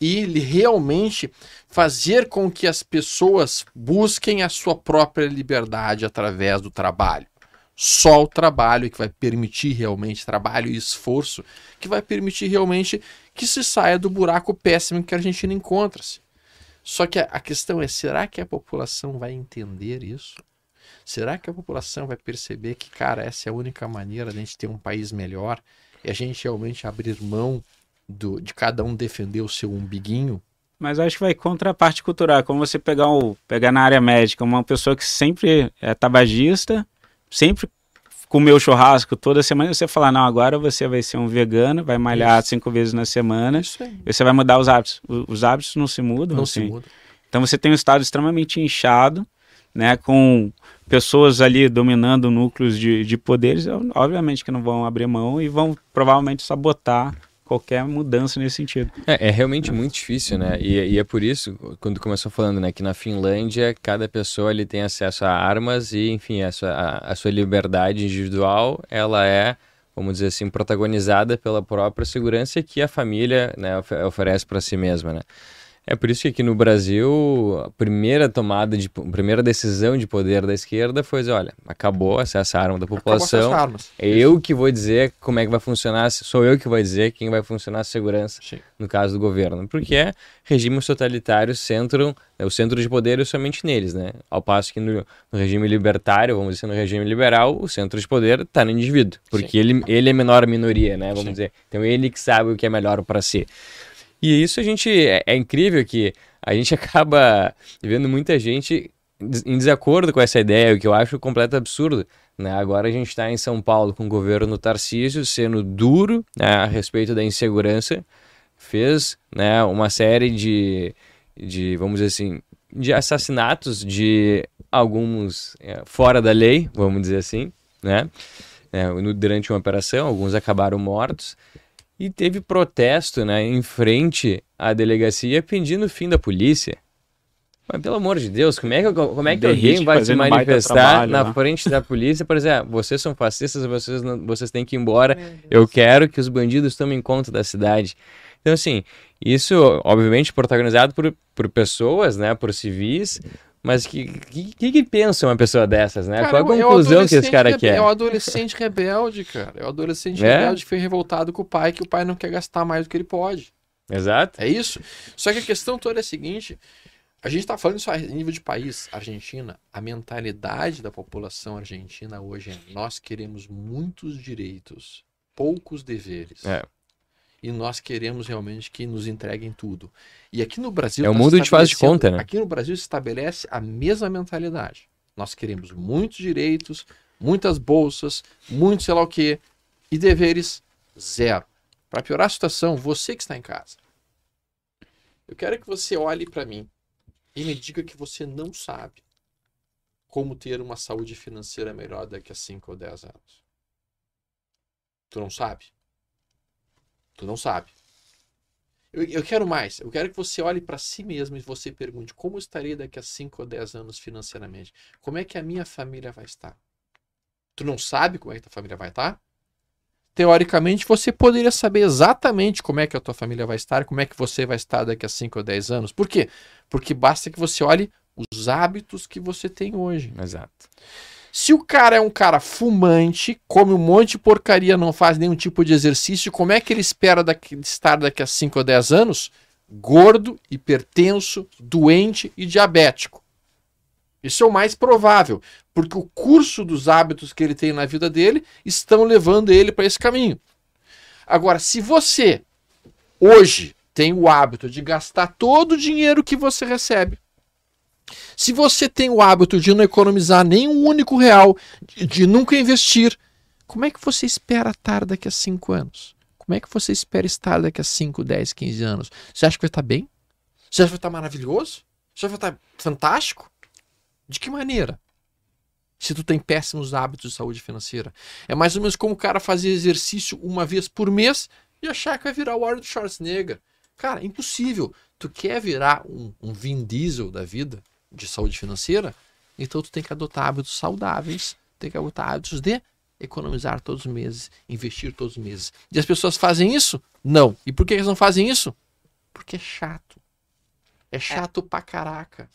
e realmente fazer com que as pessoas busquem a sua própria liberdade através do trabalho. Só o trabalho que vai permitir realmente trabalho e esforço, que vai permitir realmente que se saia do buraco péssimo que a Argentina encontra-se. Só que a questão é: será que a população vai entender isso? Será que a população vai perceber que, cara, essa é a única maneira de a gente ter um país melhor e a gente realmente abrir mão do, de cada um defender o seu umbiguinho? Mas acho que vai contra a parte cultural. Como você pegar, um, pegar na área médica uma pessoa que sempre é tabagista, sempre comeu churrasco toda semana, e você falar, não, agora você vai ser um vegano, vai malhar Isso. cinco vezes na semana, Isso aí. e você vai mudar os hábitos. Os hábitos não se mudam. Não assim. se mudam. Então você tem um estado extremamente inchado, né, com pessoas ali dominando núcleos de, de poderes, obviamente que não vão abrir mão e vão provavelmente sabotar qualquer mudança nesse sentido. É, é realmente muito difícil, né? E, e, é por isso, quando começou falando, né, que na Finlândia cada pessoa ali tem acesso a armas e, enfim, a sua, a, a sua liberdade individual, ela é, vamos dizer assim, protagonizada pela própria segurança que a família né, oferece para si mesma, né? É por isso que aqui no Brasil, a primeira tomada de a primeira decisão de poder da esquerda foi dizer, olha, acabou essa arma da população. armas. É eu que vou dizer como é que vai funcionar, sou eu que vou dizer quem vai funcionar a segurança Sim. no caso do governo. Porque regimes totalitários centram, né, o centro de poder é somente neles, né? Ao passo que no, no regime libertário, vamos dizer, no regime liberal, o centro de poder está no indivíduo, porque ele, ele é menor minoria, né? Vamos Sim. dizer. Então ele que sabe o que é melhor para si. E isso a gente é, é incrível que a gente acaba vendo muita gente em desacordo com essa ideia, o que eu acho completo absurdo. Né? Agora a gente está em São Paulo com o governo Tarcísio sendo duro né, a respeito da insegurança, fez né, uma série de, de, vamos dizer assim, de assassinatos de alguns é, fora da lei, vamos dizer assim, né? É, durante uma operação, alguns acabaram mortos. E teve protesto né, em frente à delegacia pedindo o fim da polícia. Mas pelo amor de Deus, como é que, como é que alguém vai se manifestar trabalho, na né? frente da polícia, por exemplo, vocês são fascistas, vocês, não- vocês têm que ir embora, eu quero que os bandidos tomem conta da cidade. Então, assim, isso, obviamente, protagonizado por, por pessoas, né, por civis, mas que, que, que, que pensa uma pessoa dessas, né? Qual a é o conclusão que esse cara quer? É o adolescente rebelde, cara. É o adolescente É? rebelde que foi revoltado com o pai, que o pai não quer gastar mais do que ele pode. Exato. É isso. Só que a questão toda é a seguinte: a gente está falando isso a nível de país, Argentina. A mentalidade da população argentina hoje é: nós queremos muitos direitos, poucos deveres. É. E nós queremos realmente que nos entreguem tudo. E aqui no Brasil. É o tá mundo de faz de conta, né? Aqui no Brasil se estabelece a mesma mentalidade. Nós queremos muitos direitos, muitas bolsas, muito sei lá o quê, e deveres zero. Para piorar a situação, você que está em casa, eu quero que você olhe para mim e me diga que você não sabe como ter uma saúde financeira melhor daqui a 5 ou 10 anos. Tu não sabe? Tu não sabe. Eu, eu quero mais. Eu quero que você olhe para si mesmo e você pergunte como estarei daqui a 5 ou 10 anos financeiramente. Como é que a minha família vai estar? Tu não sabe como é que a tua família vai estar? Teoricamente, você poderia saber exatamente como é que a tua família vai estar, como é que você vai estar daqui a 5 ou 10 anos. Por quê? Porque basta que você olhe os hábitos que você tem hoje. Exato. Se o cara é um cara fumante, come um monte de porcaria, não faz nenhum tipo de exercício, como é que ele espera daqui- estar daqui a 5 ou 10 anos? Gordo, hipertenso, doente e diabético. Isso é o mais provável, porque o curso dos hábitos que ele tem na vida dele estão levando ele para esse caminho. Agora, se você hoje tem o hábito de gastar todo o dinheiro que você recebe, se você tem o hábito de não economizar nenhum único real, de, nunca investir, como é que você espera estar daqui a 5 anos? Como é que você espera estar daqui a 5, 10, 15 anos? Você acha que vai estar bem? Você acha que vai estar maravilhoso? Você acha que vai estar fantástico? De que maneira? Se tu tem péssimos hábitos de saúde financeira. É mais ou menos como o cara fazer exercício uma vez por mês e achar que vai virar o Arnold Schwarzenegger. Cara, impossível. Tu quer virar um, um Vin Diesel da vida de saúde financeira? Então tu tem que adotar hábitos saudáveis, tem que adotar hábitos de economizar todos os meses, investir todos os meses. E as pessoas fazem isso? Não. E por que elas não fazem isso? Porque é chato. É chato pra caraca.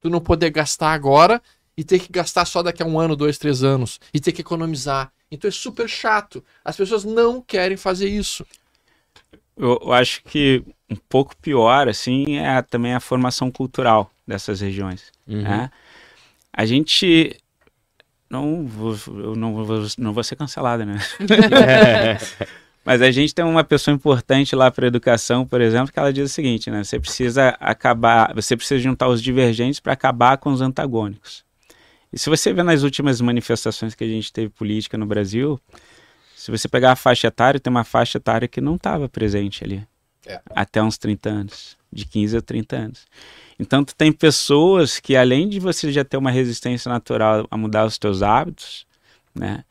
Tu não poder gastar agora e ter que gastar só daqui a um ano, dois, três anos. E ter que economizar. Então é super chato. As pessoas não querem fazer isso. Eu acho que um pouco pior, assim, é também a formação cultural dessas regiões. Uhum. né? A gente. Não vou, eu não, vou, não vou ser cancelada, né? Mas a gente tem uma pessoa importante lá para educação, por exemplo, que ela diz o seguinte, né? Você precisa acabar, você precisa juntar os divergentes para acabar com os antagônicos. E se você vê nas últimas manifestações que a gente teve política no Brasil, se você pegar a faixa etária, tem uma faixa etária que não estava presente ali. É. Até uns 30 anos, de 15 a 30 anos. Então tu tem pessoas que além de você já ter uma resistência natural a mudar os teus hábitos, né?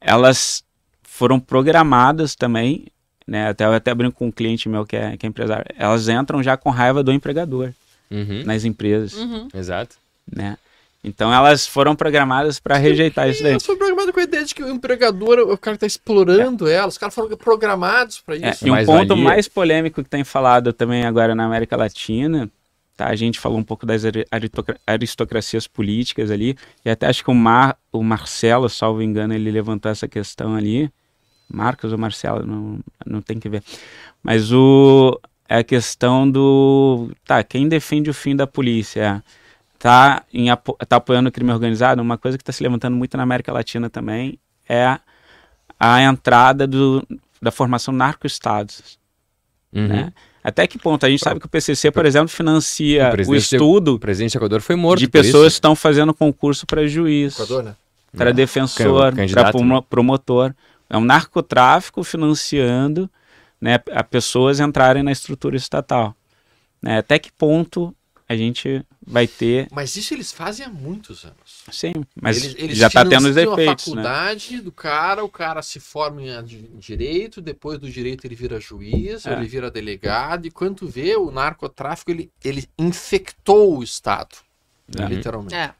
Elas foram programadas também, né? Até eu até brinco com um cliente meu que é, que é empresário. Elas entram já com raiva do empregador Uhum. nas empresas, Uhum. Exato. né? Então elas foram programadas para rejeitar isso daí. Elas foram programadas com a ideia de que o empregador, o cara está explorando é. elas, os caras foram programados para É, isso. e um Mais ponto valia. mais polêmico que tem falado também agora na América Latina, tá? A gente falou um pouco das aristocracias políticas ali, e até acho que o, Mar, o Marcelo, salvo engano, ele levantou essa questão ali. Marcos ou Marcelo, não, não tem que ver. Mas o, é a questão do. Tá, quem defende o fim da polícia? Tá, em, apo- tá apoiando o crime organizado? Uma coisa que está se levantando muito na América Latina também é a entrada do, da formação narco-estados. Uhum. Né? Até que ponto? A gente sabe que o PCC, por exemplo, financia O o, estudo O presidente do Equador foi morto de por isso. pessoas que estão fazendo concurso para juiz, né? para Não. defensor, para promo- promotor. É um narcotráfico financiando né, a pessoas entrarem na estrutura estatal. Né? Até que ponto a gente vai ter. Mas isso eles fazem há muitos anos. Sim, mas eles, eles já está tendo os efeitos. a Né? faculdade do cara, o cara se forma em direito, depois do direito ele vira juiz, É. ele vira delegado, e quando vê o narcotráfico, ele, ele infectou o Estado. É. Literalmente. É.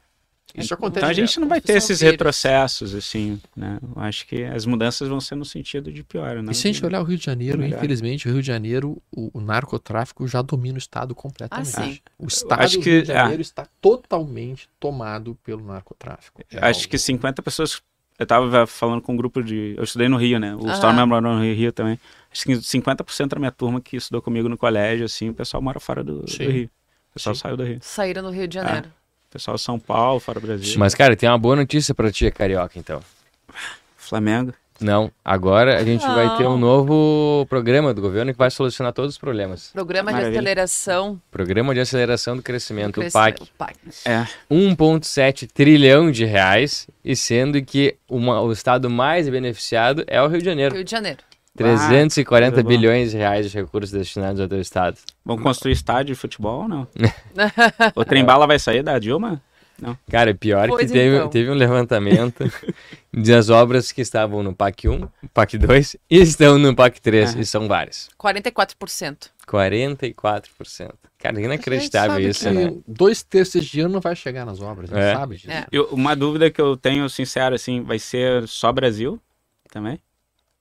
Isso acontece. Então a gente não vai ter esses vírus. retrocessos, assim, né? Eu acho que as mudanças vão ser no sentido de pior, né? E se a gente olhar o Rio de Janeiro, infelizmente, o Rio de Janeiro, o, o narcotráfico já domina o Estado completamente. Ah, sim. O Estado acho do que- Rio de é. Janeiro está totalmente tomado pelo narcotráfico. É Acho que 50 pessoas. Eu tava falando com um grupo de. Eu estudei no Rio, né? O Aham. Storm morou no Rio também. Acho que 50% da minha turma que estudou comigo no colégio, assim, o pessoal mora fora do, do. Rio. O pessoal Sim. saiu do Rio. Saíram no Rio de Janeiro. O pessoal São Paulo, fora do Brasil. Mas, cara, tem uma boa notícia pra ti, Carioca, então. Flamengo. Não, agora a gente vai ter um Não. novo programa do governo que vai solucionar todos os problemas. Programa de Maravilha. aceleração Programa de aceleração do do crescimento, o crescimento. PAC. O PAC. É. 1,7 trilhão de reais, e sendo que uma- o estado mais beneficiado é o Rio de Janeiro. Rio de Janeiro. 340 coisa boa. bilhões de reais de recursos destinados ao teu estado. Vão construir estádio de futebol ou não? o trem bala vai sair da Dilma? Cara, é pior Pois que teve, então. teve um levantamento das obras que estavam no PAC 1, PAC 2 e estão no PAC 3, Ah. e são várias. 44%. 44%. Cara, inacreditável isso, né? Dois terços de ano não vai chegar nas obras, a gente É. sabe disso. É. Eu- uma dúvida que eu tenho, sincero, assim, vai ser só Brasil também?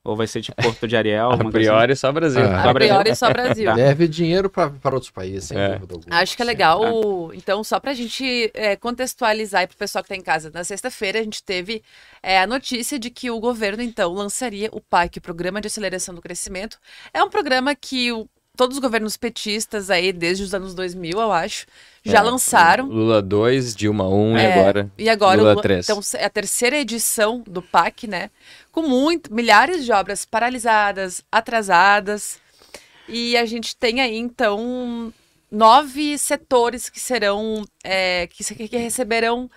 Ou vai ser tipo Porto de Ariel? A priori, só Brasil. Ah. A priori, só Brasil. Deve dinheiro para outros países, sem É. dúvida alguma. Acho que é legal. Então, só pra gente é, contextualizar para o pessoal que tá em casa, na sexta-feira a gente teve é, a notícia de que o governo, então, lançaria o PAC, o Programa de Aceleração do Crescimento. É um programa que o- todos os governos petistas aí, desde os anos 2000, eu acho, já É, lançaram. Lula 2, Dilma 1 e É, agora. E agora, Lula o- 3. então, é a terceira edição do PAC, né? Com muito, milhares de obras paralisadas, atrasadas. E a gente tem aí, então, nove setores que serão, é, que, que receberão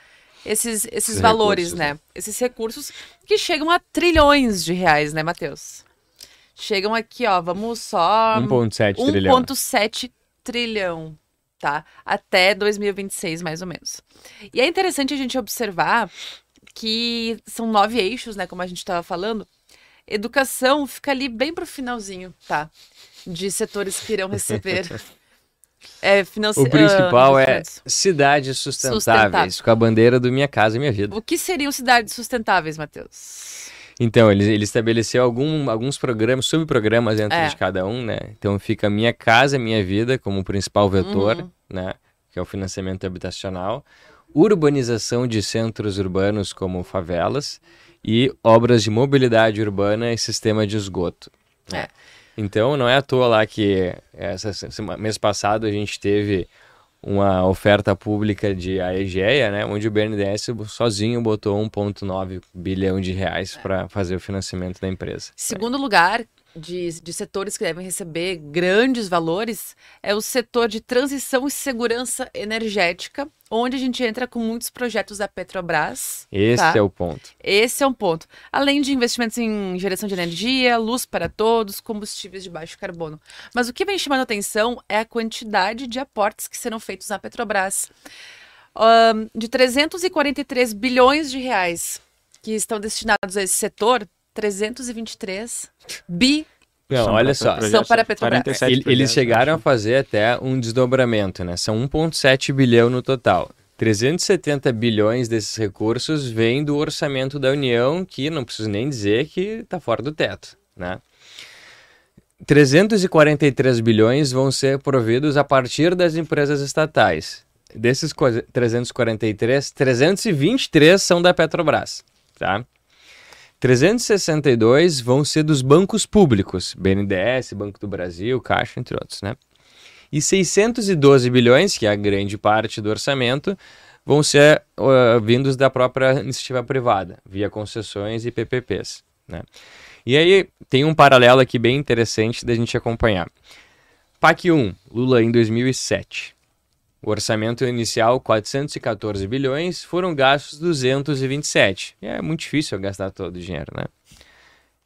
esses, esses, Esses valores, recursos, né? Esses recursos que chegam a trilhões de reais, né, Matheus? Chegam aqui, ó, vamos só... 1,7 trilhão. 1,7 trilhão, tá? Até 2026, mais ou menos. E é interessante a gente observar que são nove eixos, né? Como a gente estava falando. Educação fica ali bem pro finalzinho, tá? De setores que irão receber. É, financi... O principal ah, é cidades sustentáveis, com a bandeira do Minha Casa Minha Vida. O que seriam cidades sustentáveis, Matheus? Então, ele, ele estabeleceu algum, alguns programas, subprogramas dentro É. de cada um, né? Então fica Minha Casa Minha Vida como principal vetor, Uhum. né? Que é o financiamento habitacional. Urbanização de centros urbanos como favelas e obras de mobilidade urbana e sistema de esgoto. né? É. Então, não é à toa lá que essa, mês passado a gente teve uma oferta pública de AEGEA, né, onde o BNDES sozinho botou 1,9 bilhão de reais para fazer o financiamento da empresa. Segundo lugar de, de setores que devem receber grandes valores é o setor de transição e segurança energética, onde a gente entra com muitos projetos da Petrobras. Esse Tá. é o ponto. Esse é um ponto. Além de investimentos em geração de energia, luz para todos, combustíveis de baixo carbono. Mas o que vem chamando atenção é a quantidade de aportes que serão feitos na Petrobras. Ahn, de 343 bilhões de reais que estão destinados a esse setor, 323 bi Não, olha só. São para a Petrobras. 47 Ele- eles projetos, chegaram a fazer até um desdobramento, né? São 1,7 bilhão no total. 370 bilhões desses recursos vêm do orçamento da União, que não preciso nem dizer que está fora do teto, né? 343 bilhões vão ser providos a partir das empresas estatais. Desses 343, 323 são da Petrobras, tá? 362 vão ser dos bancos públicos, BNDES, Banco do Brasil, Caixa, entre outros, né? E 612 bilhões, que é a grande parte do orçamento, vão ser uh, vindos da própria iniciativa privada, via concessões e PPPs, né? E aí tem um paralelo aqui bem interessante da gente acompanhar. PAC 1, Lula em 2007. O orçamento inicial, 414 bilhões, foram gastos 227. É muito difícil gastar todo o dinheiro, né?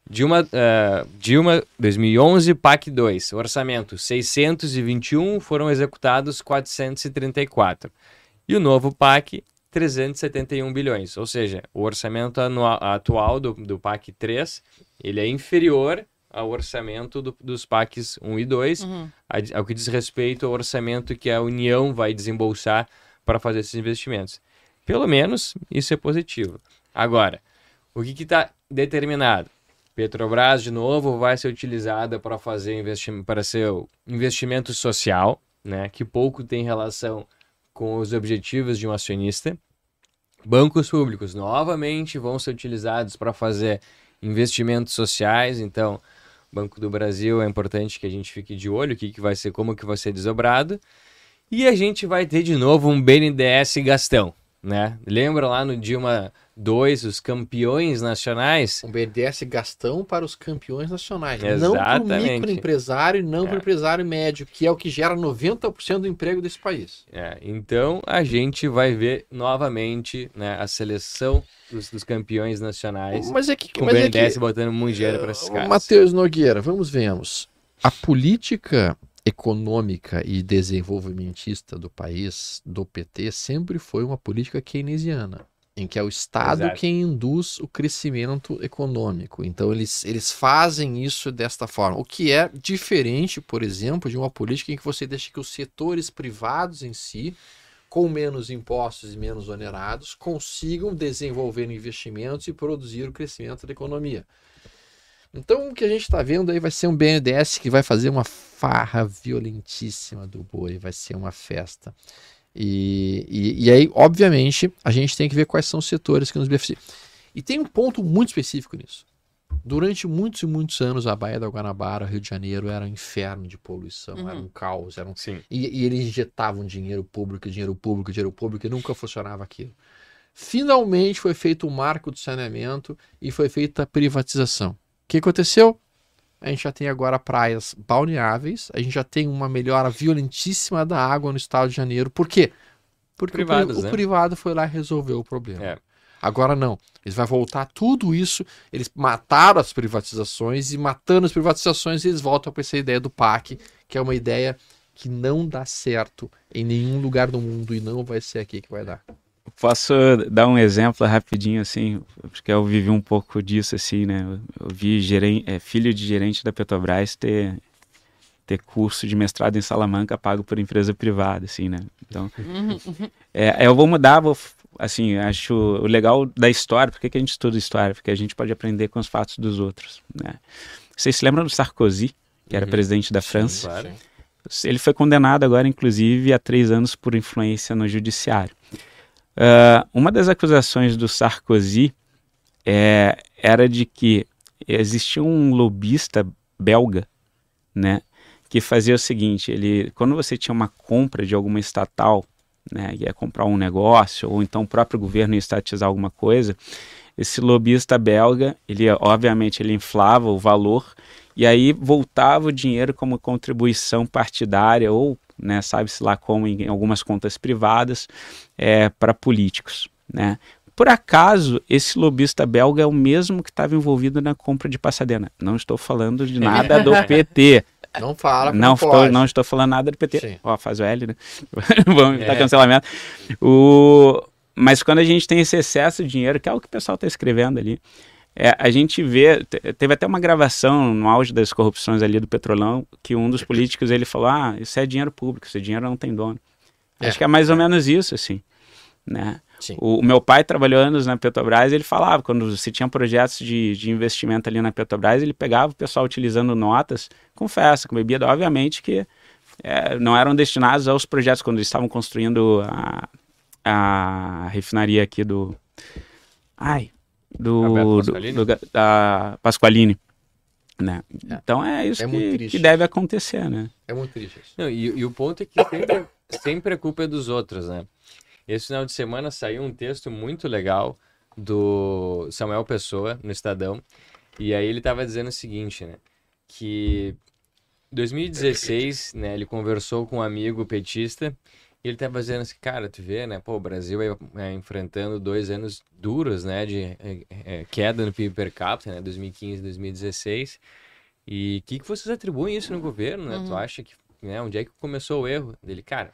Dilma, uh, Dilma 2011, PAC 2, orçamento 621, foram executados 434. E o novo PAC, 371 bilhões. Ou seja, o orçamento anual, atual do, do PAC 3 ele é inferior ao orçamento do, dos PACs 1 e 2, uhum. ao que diz respeito ao orçamento que a União vai desembolsar para fazer esses investimentos. Pelo menos isso é positivo. Agora, o que está determinado? Petrobras, de novo, vai ser utilizada para fazer investimento, para seu investimento social, né, que pouco tem relação com os objetivos de um acionista. Bancos públicos novamente vão ser utilizados para fazer investimentos sociais, então Banco do Brasil é importante que a gente fique de olho, o que, que vai ser, como que vai ser desobrado. E a gente vai ter de novo um BNDES Gastão, né? Lembra lá no Dilma Dois, os campeões nacionais. Um BNDES gastão para os campeões nacionais. Exatamente. Não para o microempresário, não é. para o empresário médio, que é o que gera 90% do emprego desse país. É, então a gente vai ver novamente né, a seleção dos, dos campeões nacionais. Mas é que com o BNDES é que, botando muito dinheiro para esses caras. Matheus Nogueira, vamos vemos. A política econômica e desenvolvimentista do país, do PT, sempre foi uma política keynesiana em que é o Estado Exato. quem induz o crescimento econômico. Então, eles, eles fazem isso desta forma, o que é diferente, por exemplo, de uma política em que você deixa que os setores privados em si, com menos impostos e menos onerados, consigam desenvolver investimentos e produzir o crescimento da economia. Então, o que a gente está vendo aí vai ser um BNDES que vai fazer uma farra violentíssima do boi, vai ser uma festa. E, e, e, aí, obviamente, a gente tem que ver quais são os setores que nos beneficiam. E tem um ponto muito específico nisso. Durante muitos e muitos anos, a Baía da Guanabara, Rio de Janeiro, era um inferno de poluição, uhum. era um caos. Era um... Sim. E, e eles injetavam dinheiro público, dinheiro público, dinheiro público, e nunca funcionava aquilo. Finalmente foi feito o marco do saneamento e foi feita a privatização. O que aconteceu? A gente já tem agora praias balneáveis, a gente já tem uma melhora violentíssima da água no estado de Janeiro. Por quê? Porque Privados, o, né? o, privado foi lá e resolveu o problema. É. Agora não. Eles vão voltar tudo isso. Eles mataram as privatizações e matando as privatizações eles voltam para essa ideia do PAC, que é uma ideia que não dá certo em nenhum lugar do mundo e não vai ser aqui que vai dar. Posso dar um exemplo rapidinho, assim, porque eu vivi um pouco disso, assim, né? Eu vi gerente, é, filho de gerente da Petrobras ter, ter curso de mestrado em Salamanca pago por empresa privada, assim, né? Então, é, eu vou mudar, vou, assim, acho o legal da história, por que, que a gente estuda história? Porque a gente pode aprender com os fatos dos outros, né? Vocês se lembram do Sarkozy, que era uhum. presidente da França? Sim, claro. Ele foi condenado agora, inclusive, a três anos por influência no judiciário. Uh, uma das acusações do Sarkozy é, era de que existia um lobista belga, né, que fazia o seguinte: ele, quando você tinha uma compra de alguma estatal, né, ia comprar um negócio ou então o próprio governo ia estatizar alguma coisa, esse lobista belga, ele obviamente ele inflava o valor e aí voltava o dinheiro como contribuição partidária ou né, sabe-se lá como em algumas contas privadas, é, para políticos. Né? Por acaso, esse lobista belga é o mesmo que estava envolvido na compra de Passadena. Não estou falando de nada do PT. Não fala. Não, estou, não estou falando nada do PT. Sim. Ó, faz o L, né? Vamos evitar é. cancelamento. O... Mas quando a gente tem esse excesso de dinheiro, que é o que o pessoal está escrevendo ali, é, a gente vê, teve até uma gravação no auge das corrupções ali do Petrolão, que um dos políticos ele falou: ah, isso é dinheiro público, esse dinheiro não tem dono. É. Acho que é mais ou menos isso, assim. né? O, o, meu pai trabalhou anos na Petrobras, ele falava, quando se tinha projetos de, de investimento ali na Petrobras, ele pegava o pessoal utilizando notas com festa, com bebida, obviamente que é, não eram destinados aos projetos quando eles estavam construindo a, a refinaria aqui do... Ai, do, Pasqualini? do, do da Pasqualini. Né? É. Então é isso é que, que, deve acontecer, né? É muito triste. Não, e, e, o ponto é que sempre, sempre a culpa é dos outros, né? Esse final de semana saiu um texto muito legal do Samuel Pessoa no Estadão. E aí ele estava dizendo o seguinte, né? Que 2016, né, ele conversou com um amigo petista ele estava dizendo assim, cara, tu vê, né, pô, o Brasil é, é enfrentando dois anos duros, né, de é, é, queda no PIB per capita, né, 2015 2016. E o que, que vocês atribuem isso no governo, né? Uhum. Tu acha que, né, onde é que começou o erro? Dele, cara,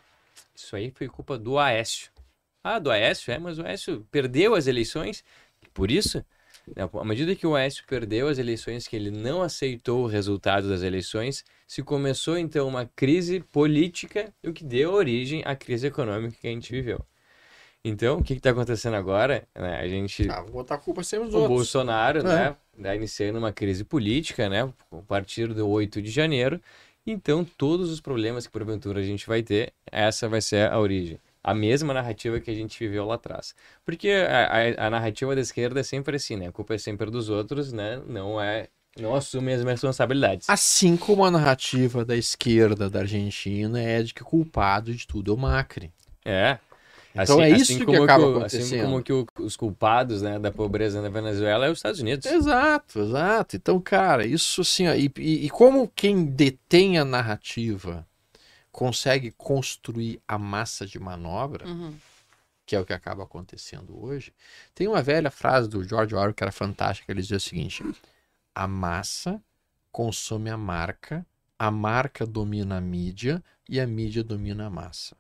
isso aí foi culpa do Aécio. Ah, do Aécio, é, mas o Aécio perdeu as eleições, por isso, né, à medida que o Aécio perdeu as eleições, que ele não aceitou o resultado das eleições, se começou então uma crise política, o que deu origem à crise econômica que a gente viveu. Então, o que está acontecendo agora? Né, a gente. Ah, vou botar a culpa sempre nos o outros. Bolsonaro, é. né? Está iniciando uma crise política, né? A partir do 8 de janeiro. Então, todos os problemas que porventura a gente vai ter, essa vai ser a origem a mesma narrativa que a gente viveu lá atrás. Porque a, a, a, narrativa da esquerda é sempre assim, né? A culpa é sempre dos outros, né? Não é. Não assume as responsabilidades. Assim como a narrativa da esquerda da Argentina é de que o culpado de tudo é o Macri. É. Então assim, é isso assim que acaba que, acontecendo. Assim como que o, os culpados né, da pobreza na Venezuela é os Estados Unidos. Exato, exato. Então, cara, isso assim, ó, e, e, e como quem detém a narrativa consegue construir a massa de manobra, uhum. que é o que acaba acontecendo hoje. Tem uma velha frase do George Orwell que era fantástica, ele dizia o seguinte: a massa consome a marca, a marca domina a mídia e a mídia domina a massa.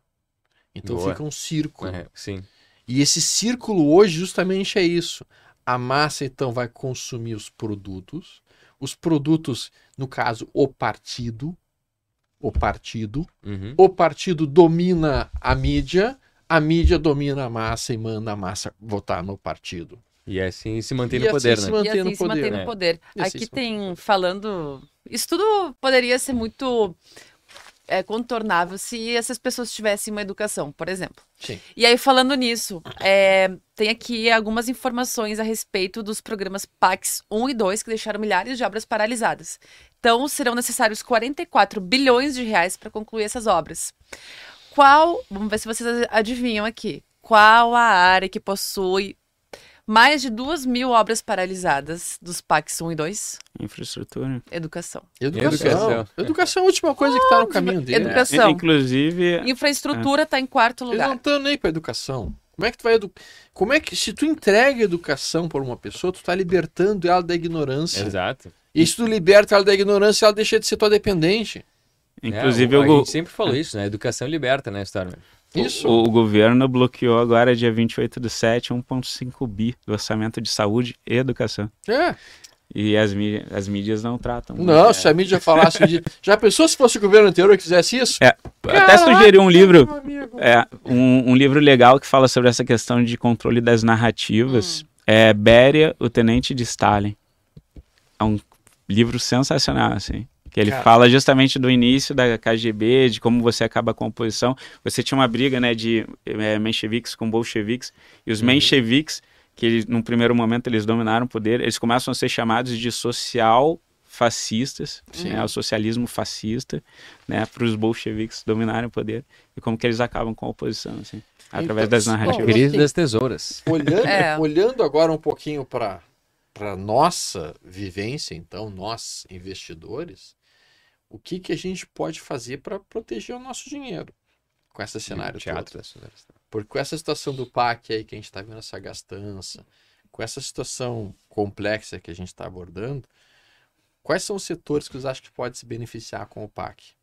Então Boa. fica um círculo. É, sim. E esse círculo hoje justamente é isso. A massa então vai consumir os produtos, os produtos, no caso, o partido, o partido, uhum. o partido domina a mídia, a mídia domina a massa e manda a massa votar no partido. E assim se mantém no poder, assim né? Se e assim no se poder. mantém no é. poder. Aqui tem falando. Isso tudo poderia ser muito é, contornável se essas pessoas tivessem uma educação, por exemplo. Sim. E aí, falando nisso, é, tem aqui algumas informações a respeito dos programas PAX 1 e 2 que deixaram milhares de obras paralisadas. Então, serão necessários 44 bilhões de reais para concluir essas obras. Qual, vamos ver se vocês adivinham aqui, qual a área que possui mais de duas mil obras paralisadas dos PACs 1 e 2. Infraestrutura. Educação. Educação. Educação, Educação é a última coisa que está no caminho dele. Educação. É, inclusive. Infraestrutura está é. em quarto lugar. Eles não estão nem para educação. Como é que tu vai edu... Como é que se tu entrega educação para uma pessoa, tu está libertando ela da ignorância. Exato. E se tu liberta ela da ignorância, ela deixa de ser tua dependente. Inclusive, é, o, a gente sempre falou isso, né? Educação liberta, né, Stormer? Isso. O, o, governo bloqueou agora, dia 28 do 7, 1,5 bi do orçamento de saúde e educação. É. E as mídias, as mídias não tratam. Não, se a mídia falasse de. Já pensou se fosse o governo anterior que fizesse isso? É. Caraca, até sugeri um livro. É, um, um, livro legal que fala sobre essa questão de controle das narrativas. Hum. É Béria, o Tenente de Stalin. É um livro sensacional, assim. Que ele Cara. fala justamente do início da KGB, de como você acaba com a oposição. Você tinha uma briga, né, de é, mencheviques com bolcheviques, e os uhum. mencheviques, que eles, num primeiro momento eles dominaram o poder, eles começam a ser chamados de social fascistas, né, o socialismo fascista, né, para os bolcheviques dominarem o poder e como que eles acabam com a oposição, assim, através então, das narrativas. Crise assim, das tesouras. Olhando, é. olhando agora um pouquinho para para nossa vivência, então nós investidores, o que, que a gente pode fazer para proteger o nosso dinheiro com esse cenário teatro, todo. Porque com essa situação do PAC aí que a gente está vendo essa gastança, com essa situação complexa que a gente está abordando, quais são os setores que vocês acham que pode se beneficiar com o PAC?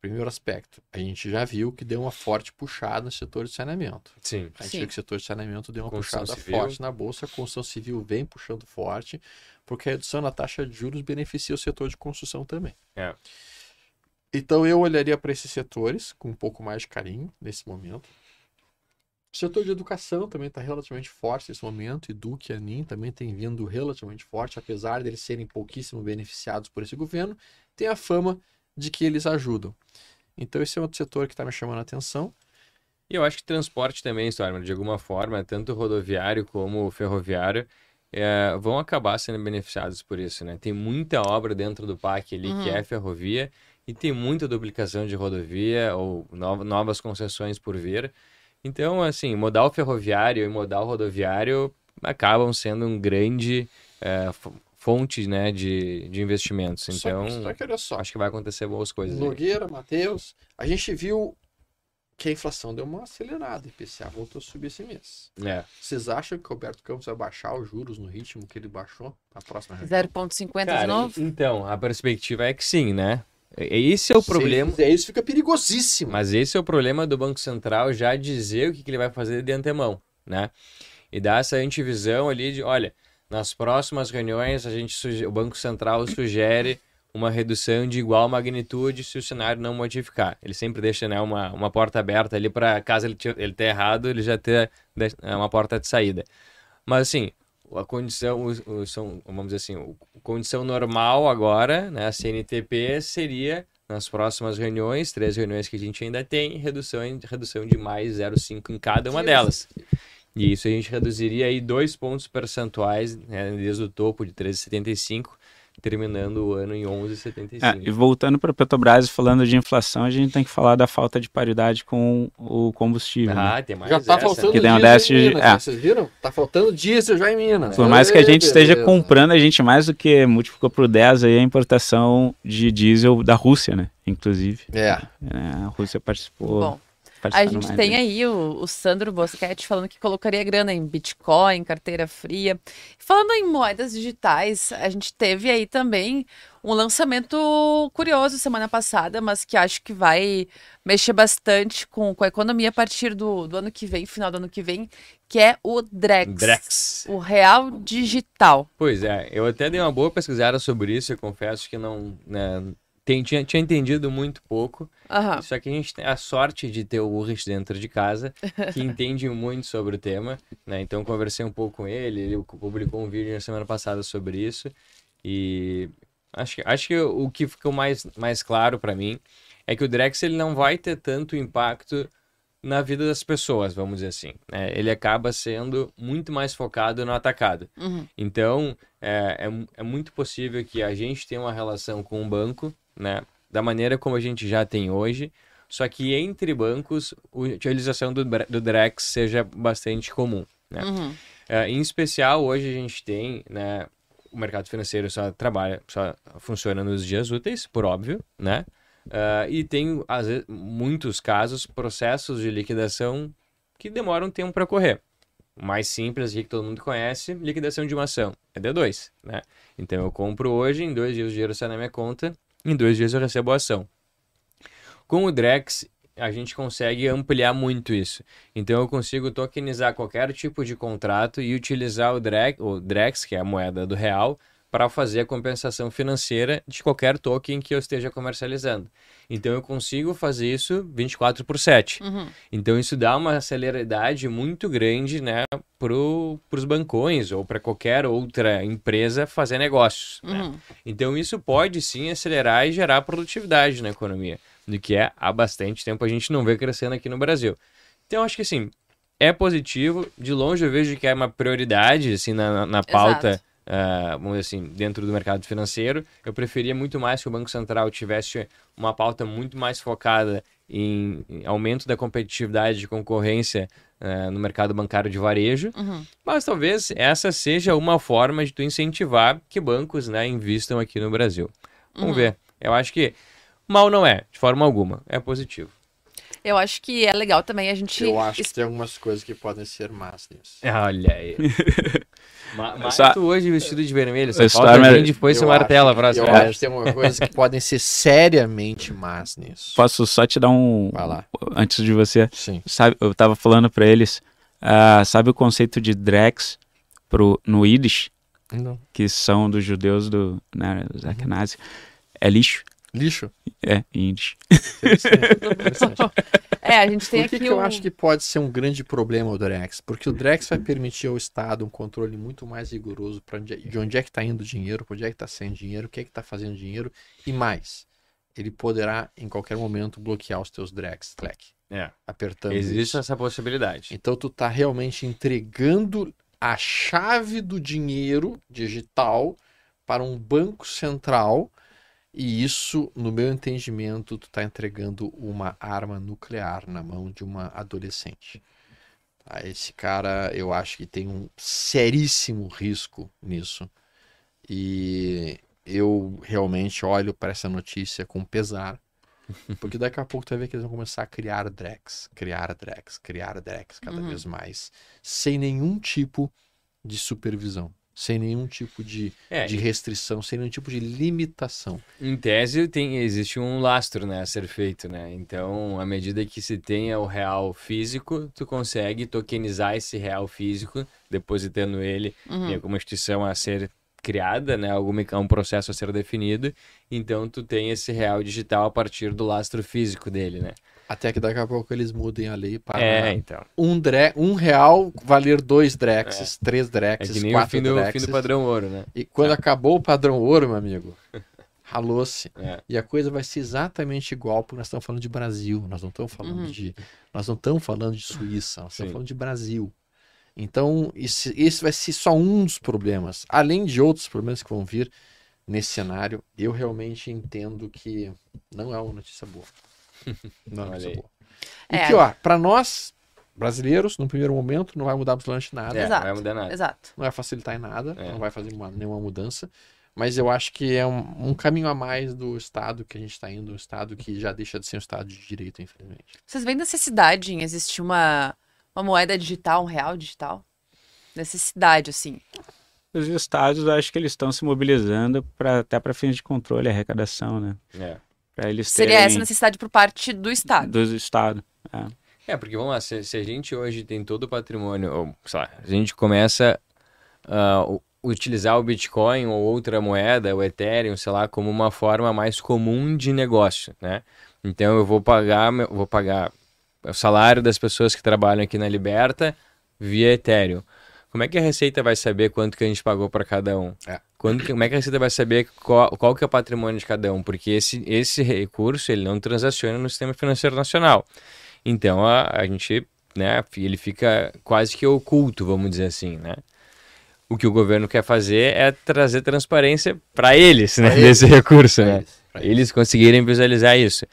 Primeiro aspecto, a gente já viu que deu uma forte puxada no setor de saneamento. Sim. A gente Sim. viu que o setor de saneamento deu uma construção puxada civil. forte na bolsa, a construção civil vem puxando forte, porque a redução na taxa de juros beneficia o setor de construção também. É. Então eu olharia para esses setores com um pouco mais de carinho nesse momento. O setor de educação também está relativamente forte nesse momento. Eduque e Anin também tem vindo relativamente forte, apesar de eles serem pouquíssimo beneficiados por esse governo, tem a fama de que eles ajudam. Então esse é outro setor que está me chamando a atenção. E eu acho que transporte também, Stormer, de alguma forma, tanto rodoviário como ferroviário, é, vão acabar sendo beneficiados por isso, né? Tem muita obra dentro do PAC ali uhum. que é ferrovia e tem muita duplicação de rodovia ou no, novas concessões por vir. Então, assim, modal ferroviário e modal rodoviário acabam sendo um grande é, fonte né, de, de investimentos. Então, só que, só que acho que vai acontecer boas coisas. Nogueira, Matheus, a gente viu que a inflação deu uma acelerada. O IPCA voltou a subir esse mês. É. Vocês acham que o Roberto Campos vai baixar os juros no ritmo que ele baixou na próxima reunião? 0,50 de novo? Então, a perspectiva é que sim, né? Esse é o problema. Se isso fica perigosíssimo. Mas esse é o problema do Banco Central já dizer o que, que ele vai fazer de antemão, né? E dar essa antivisão ali de, olha, nas próximas reuniões a gente o Banco Central sugere uma redução de igual magnitude se o cenário não modificar. Ele sempre deixa né, uma, uma porta aberta ali para, caso ele, ele tenha errado, ele já ter é, uma porta de saída. Mas assim, a condição, o, o, são, vamos dizer assim, a condição normal agora, né, a CNTP seria nas próximas reuniões, três reuniões que a gente ainda tem, redução, redução de mais 0,5 em cada uma delas. E isso a gente reduziria aí dois pontos percentuais, né, desde o topo de 13,75 terminando o ano em 11,75. É, e voltando para Petrobras, falando de inflação, a gente tem que falar da falta de paridade com o combustível. Ah, né? tem mais Já tá faltando que diesel em Minas, é. vocês viram? Tá faltando diesel já em Minas. Por mais que a gente esteja comprando, a gente mais do que multiplicou por 10 aí a importação de diesel da Rússia, né? Inclusive. É. é a Rússia participou. Bom, a gente mais, tem né? aí o, o, Sandro Boschetti falando que colocaria grana em Bitcoin, carteira fria. Falando em moedas digitais, a gente teve aí também um lançamento curioso semana passada, mas que acho que vai mexer bastante com, com a economia a partir do, do ano que vem, final do ano que vem, que é o Drex. Drex. O Real Digital. Pois é, eu até dei uma boa pesquisada sobre isso, eu confesso que não. Né, tem, tinha, tinha entendido muito pouco. Uhum. Só que a gente tem a sorte de ter o Ulrich dentro de casa, que entende muito sobre o tema. Né? Então, conversei um pouco com ele, ele publicou um vídeo na semana passada sobre isso. E acho, acho que o que ficou mais, mais claro para mim é que o Drex ele não vai ter tanto impacto na vida das pessoas, vamos dizer assim. Né? Ele acaba sendo muito mais focado no atacado. Uhum. Então, é, é, é, muito possível que a gente tenha uma relação com um banco né? Da maneira como a gente já tem hoje, só que entre bancos a utilização do, do Drex seja bastante comum, né? Uhum. É, em especial, hoje a gente tem, né? O mercado financeiro só trabalha, só funciona nos dias úteis, por óbvio, né? Uh, e tem, às vezes, muitos casos, processos de liquidação que demoram tempo para correr. O mais simples que todo mundo conhece, liquidação de uma ação, é D2, né? Então eu compro hoje, em dois dias o dinheiro sai na minha conta, em dois dias eu recebo a ação. Com o Drex, a gente consegue ampliar muito isso. Então eu consigo tokenizar qualquer tipo de contrato e utilizar o Drex, o Drex que é a moeda do real, para fazer a compensação financeira de qualquer token que eu esteja comercializando. Então eu consigo fazer isso 24 por 7. Uhum. Então isso dá uma celeridade muito grande né, para os bancões ou para qualquer outra empresa fazer negócios. Né? Uhum. Então isso pode sim acelerar e gerar produtividade na economia, do que é há bastante tempo a gente não vê crescendo aqui no Brasil. Então acho que assim, é positivo. De longe eu vejo que é uma prioridade assim, na, na pauta. Exato uh, vamos dizer assim, dentro do mercado financeiro. Eu preferia muito mais que o Banco Central tivesse uma pauta muito mais focada em, em aumento da competitividade de concorrência uh, no mercado bancário de varejo. Uhum. Mas talvez essa seja uma forma de tu incentivar que bancos né, investam aqui no Brasil. Vamos uhum. ver. Eu acho que mal não é, de forma alguma. É positivo. Eu acho que é legal também a gente. Eu acho que tem algumas coisas que podem ser más nisso. Olha aí. Mas só... tu hoje vestido de vermelho, só falta Stormer... depois seu martelo a próxima. Eu acho que tem uma coisa que podem ser seriamente más nisso. Posso só te dar um... Vai lá. Antes de você. Sim. Sabe, eu tava falando para eles, uh, sabe o conceito de Drex pro, no Yiddish? Não. Que são dos judeus do, né, dos. Uhum. É lixo. Lixo? É, índice. É, a gente tem Por que, aqui que eu um- acho que pode ser um grande problema o Drex? Porque o Drex vai permitir ao Estado um controle muito mais rigoroso pra onde, de onde é que está indo o dinheiro, para onde é que está saindo dinheiro, o que é que está fazendo dinheiro e mais. Ele poderá, em qualquer momento, bloquear os teus Drex, Slack, É. apertando Existe isso. essa possibilidade. Então tu tá realmente entregando a chave do dinheiro digital para um banco central e isso, no meu entendimento, tu tá entregando uma arma nuclear na mão de uma adolescente. Tá? Esse cara, eu acho que tem um seríssimo risco nisso. E eu realmente olho para essa notícia com pesar. Porque daqui a pouco tu vai ver que eles vão começar a criar Drex, criar Drex, criar Drex cada Uhum. vez mais, sem nenhum tipo de supervisão, sem nenhum tipo de, É, de restrição, sem nenhum tipo de limitação. Em tese, tem, existe um lastro né, a ser feito, né? Então, à medida que se tenha o real físico, tu consegue tokenizar esse real físico, depositando ele Uhum. em alguma instituição a ser criada, né? Algum um processo a ser definido. Então, tu tem esse real digital a partir do lastro físico dele, né? Até que daqui a pouco eles mudem a lei para É, então. um, dre um real valer dois Drexes, três É Drexes, que nem o quatro fim do, fim Drexes. do padrão ouro, né? E quando acabou o padrão ouro, meu amigo, ralou-se. É. E a coisa vai ser exatamente igual, porque nós estamos falando de Brasil, nós não estamos falando Uhum. de. Nós não estamos falando de Suíça, nós estamos Sim. falando de Brasil. Então, esse, esse vai ser só um dos problemas. Além de outros problemas que vão vir nesse cenário, eu realmente entendo que não é uma notícia boa. Não é notícia aí. boa. E É. que, ó, para nós, brasileiros, no primeiro momento, não vai mudar absolutamente nada. É, Exato. não vai mudar nada. Exato. Não vai facilitar em nada, É. não vai fazer uma- nenhuma mudança. Mas eu acho que é um, um caminho a mais do Estado que a gente está indo, um Estado que já deixa de ser um Estado de direito, infelizmente. Vocês veem necessidade em existir uma, uma moeda digital, um real digital? Necessidade, assim. Os estados, eu acho que eles estão se mobilizando pra, até para fins de controle e arrecadação, né? É. Eles Seria terem essa necessidade por parte do Estado. dos estados. É, porque vamos lá, se, se a gente hoje tem todo o patrimônio, ou, sei lá, a gente começa a u- utilizar o Bitcoin ou outra moeda, o Ethereum, sei lá, como uma forma mais comum de negócio, né? Então eu vou pagar, meu- vou pagar o salário das pessoas que trabalham aqui na Liberta via Ethereum. Como é que a Receita vai saber quanto que a gente pagou para cada um? É. Quando como é que a Receita vai saber qual, qual que é o patrimônio de cada um? Porque esse, esse recurso ele não transaciona no sistema financeiro nacional. Então a, a gente, né, ele fica quase que oculto, vamos dizer assim, né? O que o governo quer fazer é trazer transparência para eles, né, Pra eles. desse recurso, Pra né? eles, pra Eles conseguirem visualizar isso.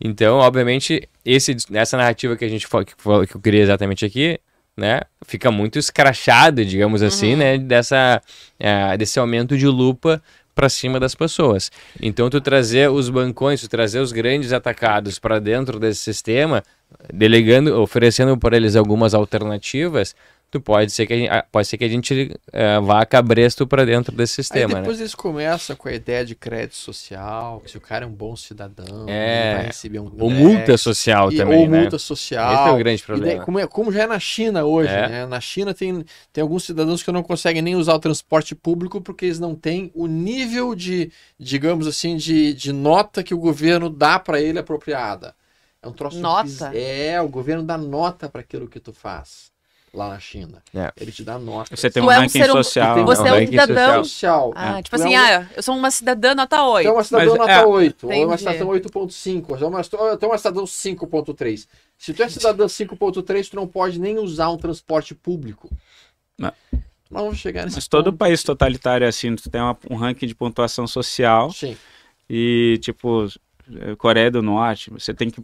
Então, obviamente, esse, essa narrativa que a gente que eu queria exatamente aqui, né, fica muito escrachado, digamos assim, né, dessa eh, desse aumento de lupa para cima das pessoas. Então, tu trazer os bancões, tu trazer os grandes atacados para dentro desse sistema, delegando, oferecendo para eles algumas alternativas, tu pode ser que a gente, ah, pode ser que a gente eh, vá a cabresto para dentro desse Aí sistema, né? depois eles começam com a ideia de crédito social, que se o cara é um bom cidadão, É. vai receber um Ou multa social e- também, ou né? multa social. Esse é o grande problema. daí, como, é- como já é na China hoje, É. né? Na China tem, tem alguns cidadãos que não conseguem nem usar o transporte público porque eles não têm o nível de, digamos assim, de, de nota que o governo dá para ele apropriada. É um troço Nota? É, o governo dá nota para aquilo que tu faz lá na China. É. Ele te dá nota. Você tem um é um ranking ser hum- social. Você é um cidadão. social. Ah, É. tipo é assim, um- ah, eu sou uma cidadã nota 8. Tu é uma cidadão Mas, nota é, 8, ou uma entendi. cidadão 8.5, ou uma, tu é uma cidadão 5.3. Se tu é cidadão 5.3, tu não pode nem usar um transporte público. Não. Vamos chegar nesse Mas todo ponto. país totalitário é assim, tu tem uma- um ranking de pontuação social Sim. e, tipo, Coreia do Norte, você tem que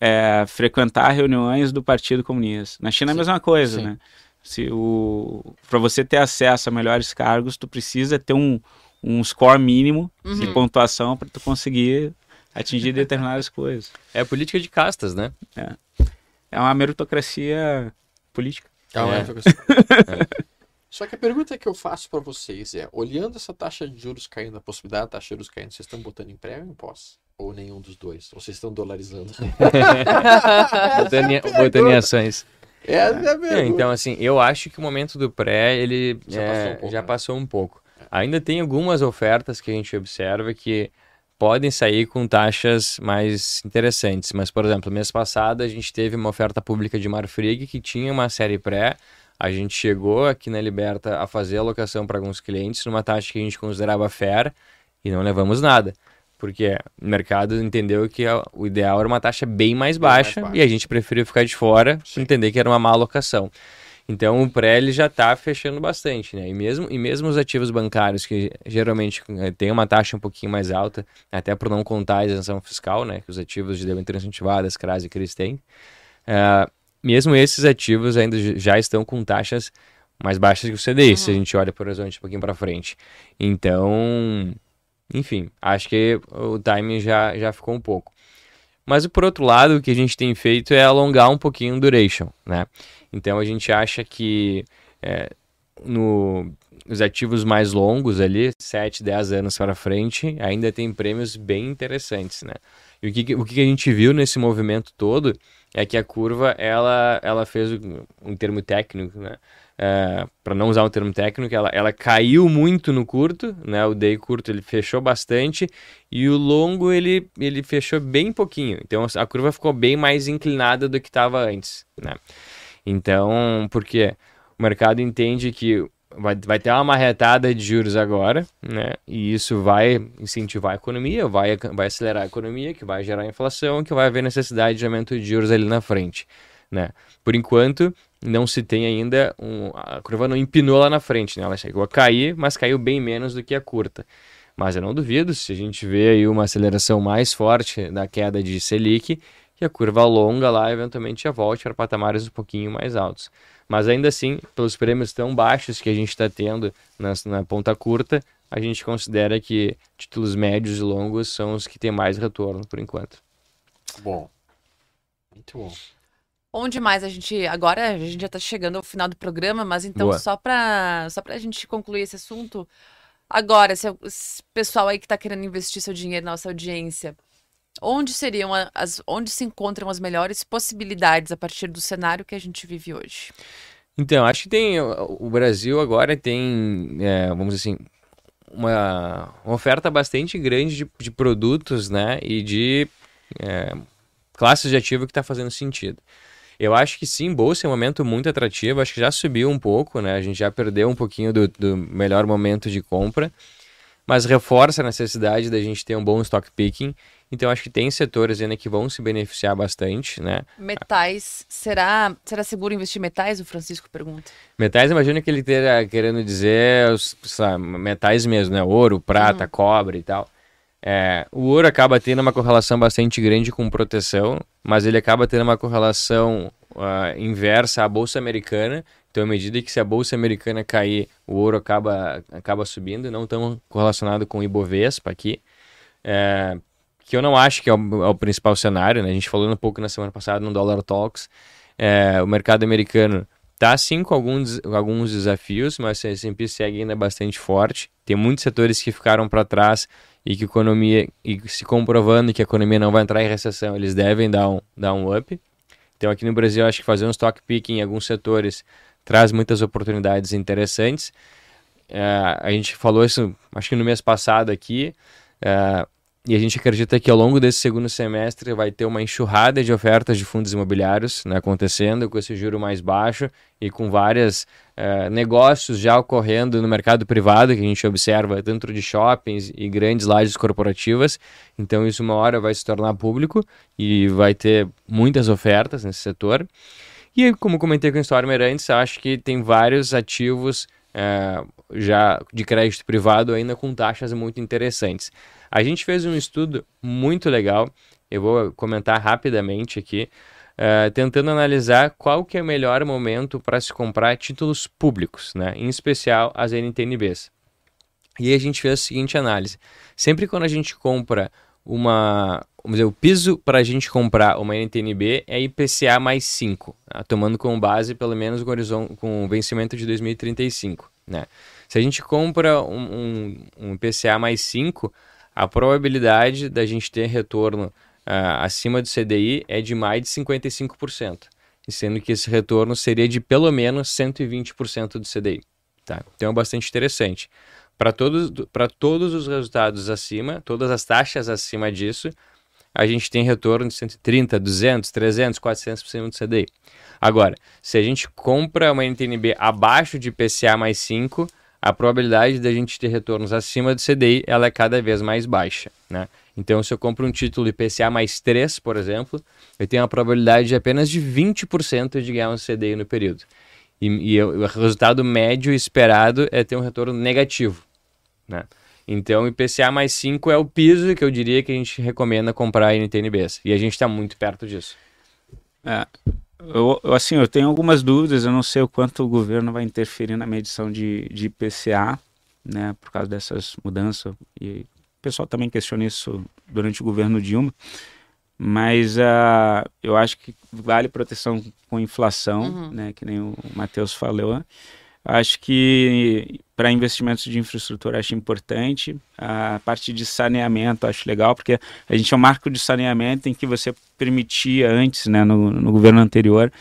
eh, frequentar reuniões do Partido Comunista. Na China é a Sim, mesma coisa, sim. né? Se o... Para você ter acesso a melhores cargos, tu precisa ter um, um score mínimo de Uhum. pontuação para tu conseguir atingir determinadas coisas. É a política de castas, né? É uma meritocracia política. Calma aí, É. professor. Só que a pergunta que eu faço para vocês é: olhando essa taxa de juros caindo, a possibilidade da taxa de juros caindo, vocês estão botando em pré ou em pós? Ou nenhum dos dois? Ou vocês estão dolarizando? Botando em, botando em ações. Essa é a É, pergunta. então, assim, eu acho que o momento do pré, ele Já é, passou um pouco, já né? passou um pouco. Ainda tem algumas ofertas que a gente observa que podem sair com taxas mais interessantes. Mas, por exemplo, mês passado a gente teve uma oferta pública de Marfrig que tinha uma série pré. A gente chegou aqui na Liberta a fazer alocação para alguns clientes numa taxa que a gente considerava fair e não levamos nada. Porque o mercado entendeu que o ideal era uma taxa bem mais baixa, mais baixa. e a gente preferiu ficar de fora, entender que era uma má alocação. Então o pré ele já está fechando bastante, né? E mesmo, e mesmo os ativos bancários, que geralmente eh, tem uma taxa um pouquinho mais alta, até por não contar a isenção fiscal, né? Que os ativos de debênture incentivadas, CRAS e CRIs têm. Uh, mesmo esses ativos ainda já estão com taxas mais baixas que o CDI, uhum. se a gente olha por horizonte um pouquinho para frente. Então, enfim, acho que o timing já, já ficou um pouco. Mas por outro lado, o que a gente tem feito é alongar um pouquinho o duration, né? Então a gente acha que é, no, os ativos mais longos ali, 7, 10 anos para frente, ainda tem prêmios bem interessantes, né? E o que, o que a gente viu nesse movimento todo é que a curva, ela, ela fez um termo técnico, né? É, para não usar um termo técnico, ela, ela caiu muito no curto, né? O day curto ele fechou bastante e o longo ele, ele fechou bem pouquinho. Então a curva ficou bem mais inclinada do que estava antes, né? Então, porque o mercado entende que vai, vai ter uma marretada de juros agora, né? E isso vai incentivar a economia, vai, vai acelerar a economia, que vai gerar inflação, que vai haver necessidade de aumento de juros ali na frente, né? Por enquanto, não se tem ainda um, a curva não empinou lá na frente, né? Ela chegou a cair, mas caiu bem menos do que a curta. Mas eu não duvido, se a gente vê aí uma aceleração mais forte da queda de Selic, que a curva longa lá eventualmente já volte para patamares um pouquinho mais altos. Mas ainda assim, pelos prêmios tão baixos que a gente está tendo na, na, ponta curta, a gente considera que títulos médios e longos são os que têm mais retorno por enquanto. Bom. Muito bom. Onde mais a gente. Agora a gente já está chegando ao final do programa, mas então Boa. só para só a gente concluir esse assunto. Agora, se o pessoal aí que está querendo investir seu dinheiro na nossa audiência, Onde seriam as, onde se encontram as melhores possibilidades a partir do cenário que a gente vive hoje? Então, acho que tem o Brasil agora tem, é, vamos dizer assim, uma, uma, oferta bastante grande de, de produtos, né, e de é, classes de ativo que está fazendo sentido. Eu acho que sim, bolsa é um momento muito atrativo, acho que já subiu um pouco, né, a gente já perdeu um pouquinho do, do melhor momento de compra, mas reforça a necessidade da gente ter um bom stock picking então acho que tem setores ainda que vão se beneficiar bastante, né? Metais, será, será seguro investir metais? O Francisco pergunta. Metais, imagina que ele esteja querendo dizer sabe, metais mesmo, né? Ouro, prata, uhum. cobre e tal. É, o ouro acaba tendo uma correlação bastante grande com proteção, mas ele acaba tendo uma correlação uh, inversa à bolsa americana. Então, à medida que se a bolsa americana cair, o ouro acaba, acaba subindo, não tão correlacionado com o Ibovespa aqui. É, que eu não acho que é o, é o, principal cenário, né? A gente falou um pouco na semana passada no Dollar Talks. É, o mercado americano tá sim com alguns, alguns desafios, mas o S&P segue ainda bastante forte. Tem muitos setores que ficaram para trás e que economia e se comprovando que a economia não vai entrar em recessão, eles devem dar um, dar um up. Então aqui no Brasil acho que fazer um stock picking em alguns setores traz muitas oportunidades interessantes. É, a gente falou isso, acho que no mês passado aqui. É, e a gente acredita que ao longo desse segundo semestre vai ter uma enxurrada de ofertas de fundos imobiliários né, acontecendo com esse juro mais baixo e com vários uh, negócios já ocorrendo no mercado privado que a gente observa dentro de shoppings e grandes lajes corporativas. Então isso uma hora vai se tornar público e vai ter muitas ofertas nesse setor. E como comentei com o Stormer antes, acho que tem vários ativos uh, já de crédito privado ainda com taxas muito interessantes. A gente fez um estudo muito legal, eu vou comentar rapidamente aqui, uh, tentando analisar qual que é o melhor momento para se comprar títulos públicos, né? em especial as NTNBs. E a gente fez a seguinte análise: sempre quando a gente compra uma. Vamos dizer, o piso para a gente comprar uma NTNB é IPCA mais 5, tá? tomando como base pelo menos o horizonte, com o vencimento de 2035. Né? Se a gente compra um, um, um IPCA mais 5, a probabilidade da gente ter retorno uh, acima do CDI é de mais de 55%, sendo que esse retorno seria de pelo menos 120% do CDI. Tá? Então é bastante interessante. para todos, todos os resultados acima, todas as taxas acima disso, a gente tem retorno de 130, 200, 300, 400% do CDI. Agora, se a gente compra uma NTNB abaixo de PCA mais 5, a probabilidade da gente ter retornos acima do CDI ela é cada vez mais baixa. Né? Então, se eu compro um título IPCA mais 3, por exemplo, eu tenho uma probabilidade de apenas de 20% de ganhar um CDI no período. E, e, o resultado médio esperado é ter um retorno negativo. Né? Então, IPCA mais 5 é o piso que eu diria que a gente recomenda comprar em NTNBs. E a gente está muito perto disso. É, eu, assim, eu tenho algumas dúvidas, eu não sei o quanto o governo vai interferir na medição de, de IPCA, né, por causa dessas mudanças. E o pessoal também questiona isso durante o governo Dilma. Mas uh, eu acho que vale proteção com inflação, uhum. né, que nem o Matheus falou. Acho que para investimentos de infraestrutura acho importante. A parte de saneamento acho legal, porque a gente é um marco de saneamento em que você permitia antes, né, no, no governo anterior,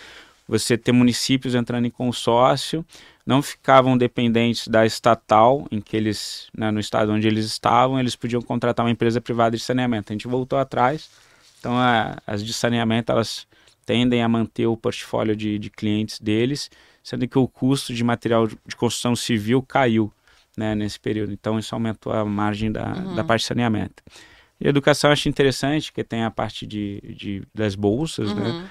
você ter municípios entrando em consórcio, não ficavam dependentes da estatal, em que eles, né, no estado onde eles estavam, eles podiam contratar uma empresa privada de saneamento. A gente voltou atrás, então a, as de saneamento elas tendem a manter o portfólio de, de clientes deles sendo que o custo de material de construção civil caiu né, nesse período. Então, isso aumentou a margem da, uhum. da parte de saneamento. E educação eu acho interessante, que tem a parte de, de das bolsas, né? uhum. né?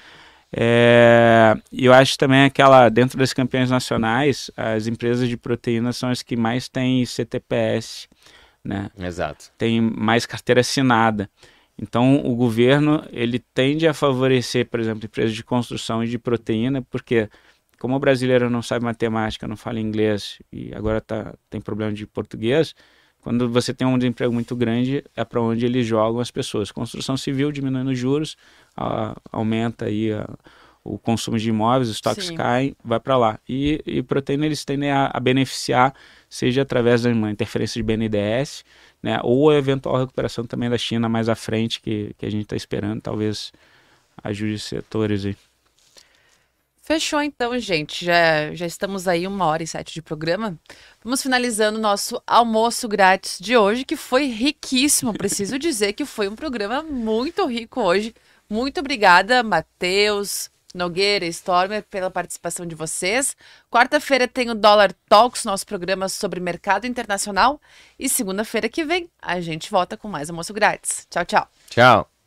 É, e eu acho também aquela, dentro das campeões nacionais, as empresas de proteína são as que mais têm CTPS, né? Exato. Tem mais carteira assinada. Então, o governo, ele tende a favorecer, por exemplo, empresas de construção e de proteína, porque como o brasileiro não sabe matemática, não fala inglês e agora tá, tem problema de português, quando você tem um desemprego muito grande, é para onde eles jogam as pessoas. Construção civil diminuindo os juros, a, aumenta aí a, o consumo de imóveis, os estoques caem, vai para lá. E, e proteína eles tendem a, a, beneficiar, seja através de uma interferência de BNDES, né, ou a eventual recuperação também da China mais à frente, que, que a gente está esperando, talvez ajude setores aí. Fechou então, gente. Já, já estamos aí uma hora e sete de programa. Vamos finalizando o nosso almoço grátis de hoje, que foi riquíssimo. Preciso dizer que foi um programa muito rico hoje. Muito obrigada, Matheus, Nogueira, Stormer, pela participação de vocês. Quarta-feira tem o Dollar Talks, nosso programa sobre mercado internacional. E segunda-feira que vem a gente volta com mais almoço grátis. Tchau, tchau. Tchau.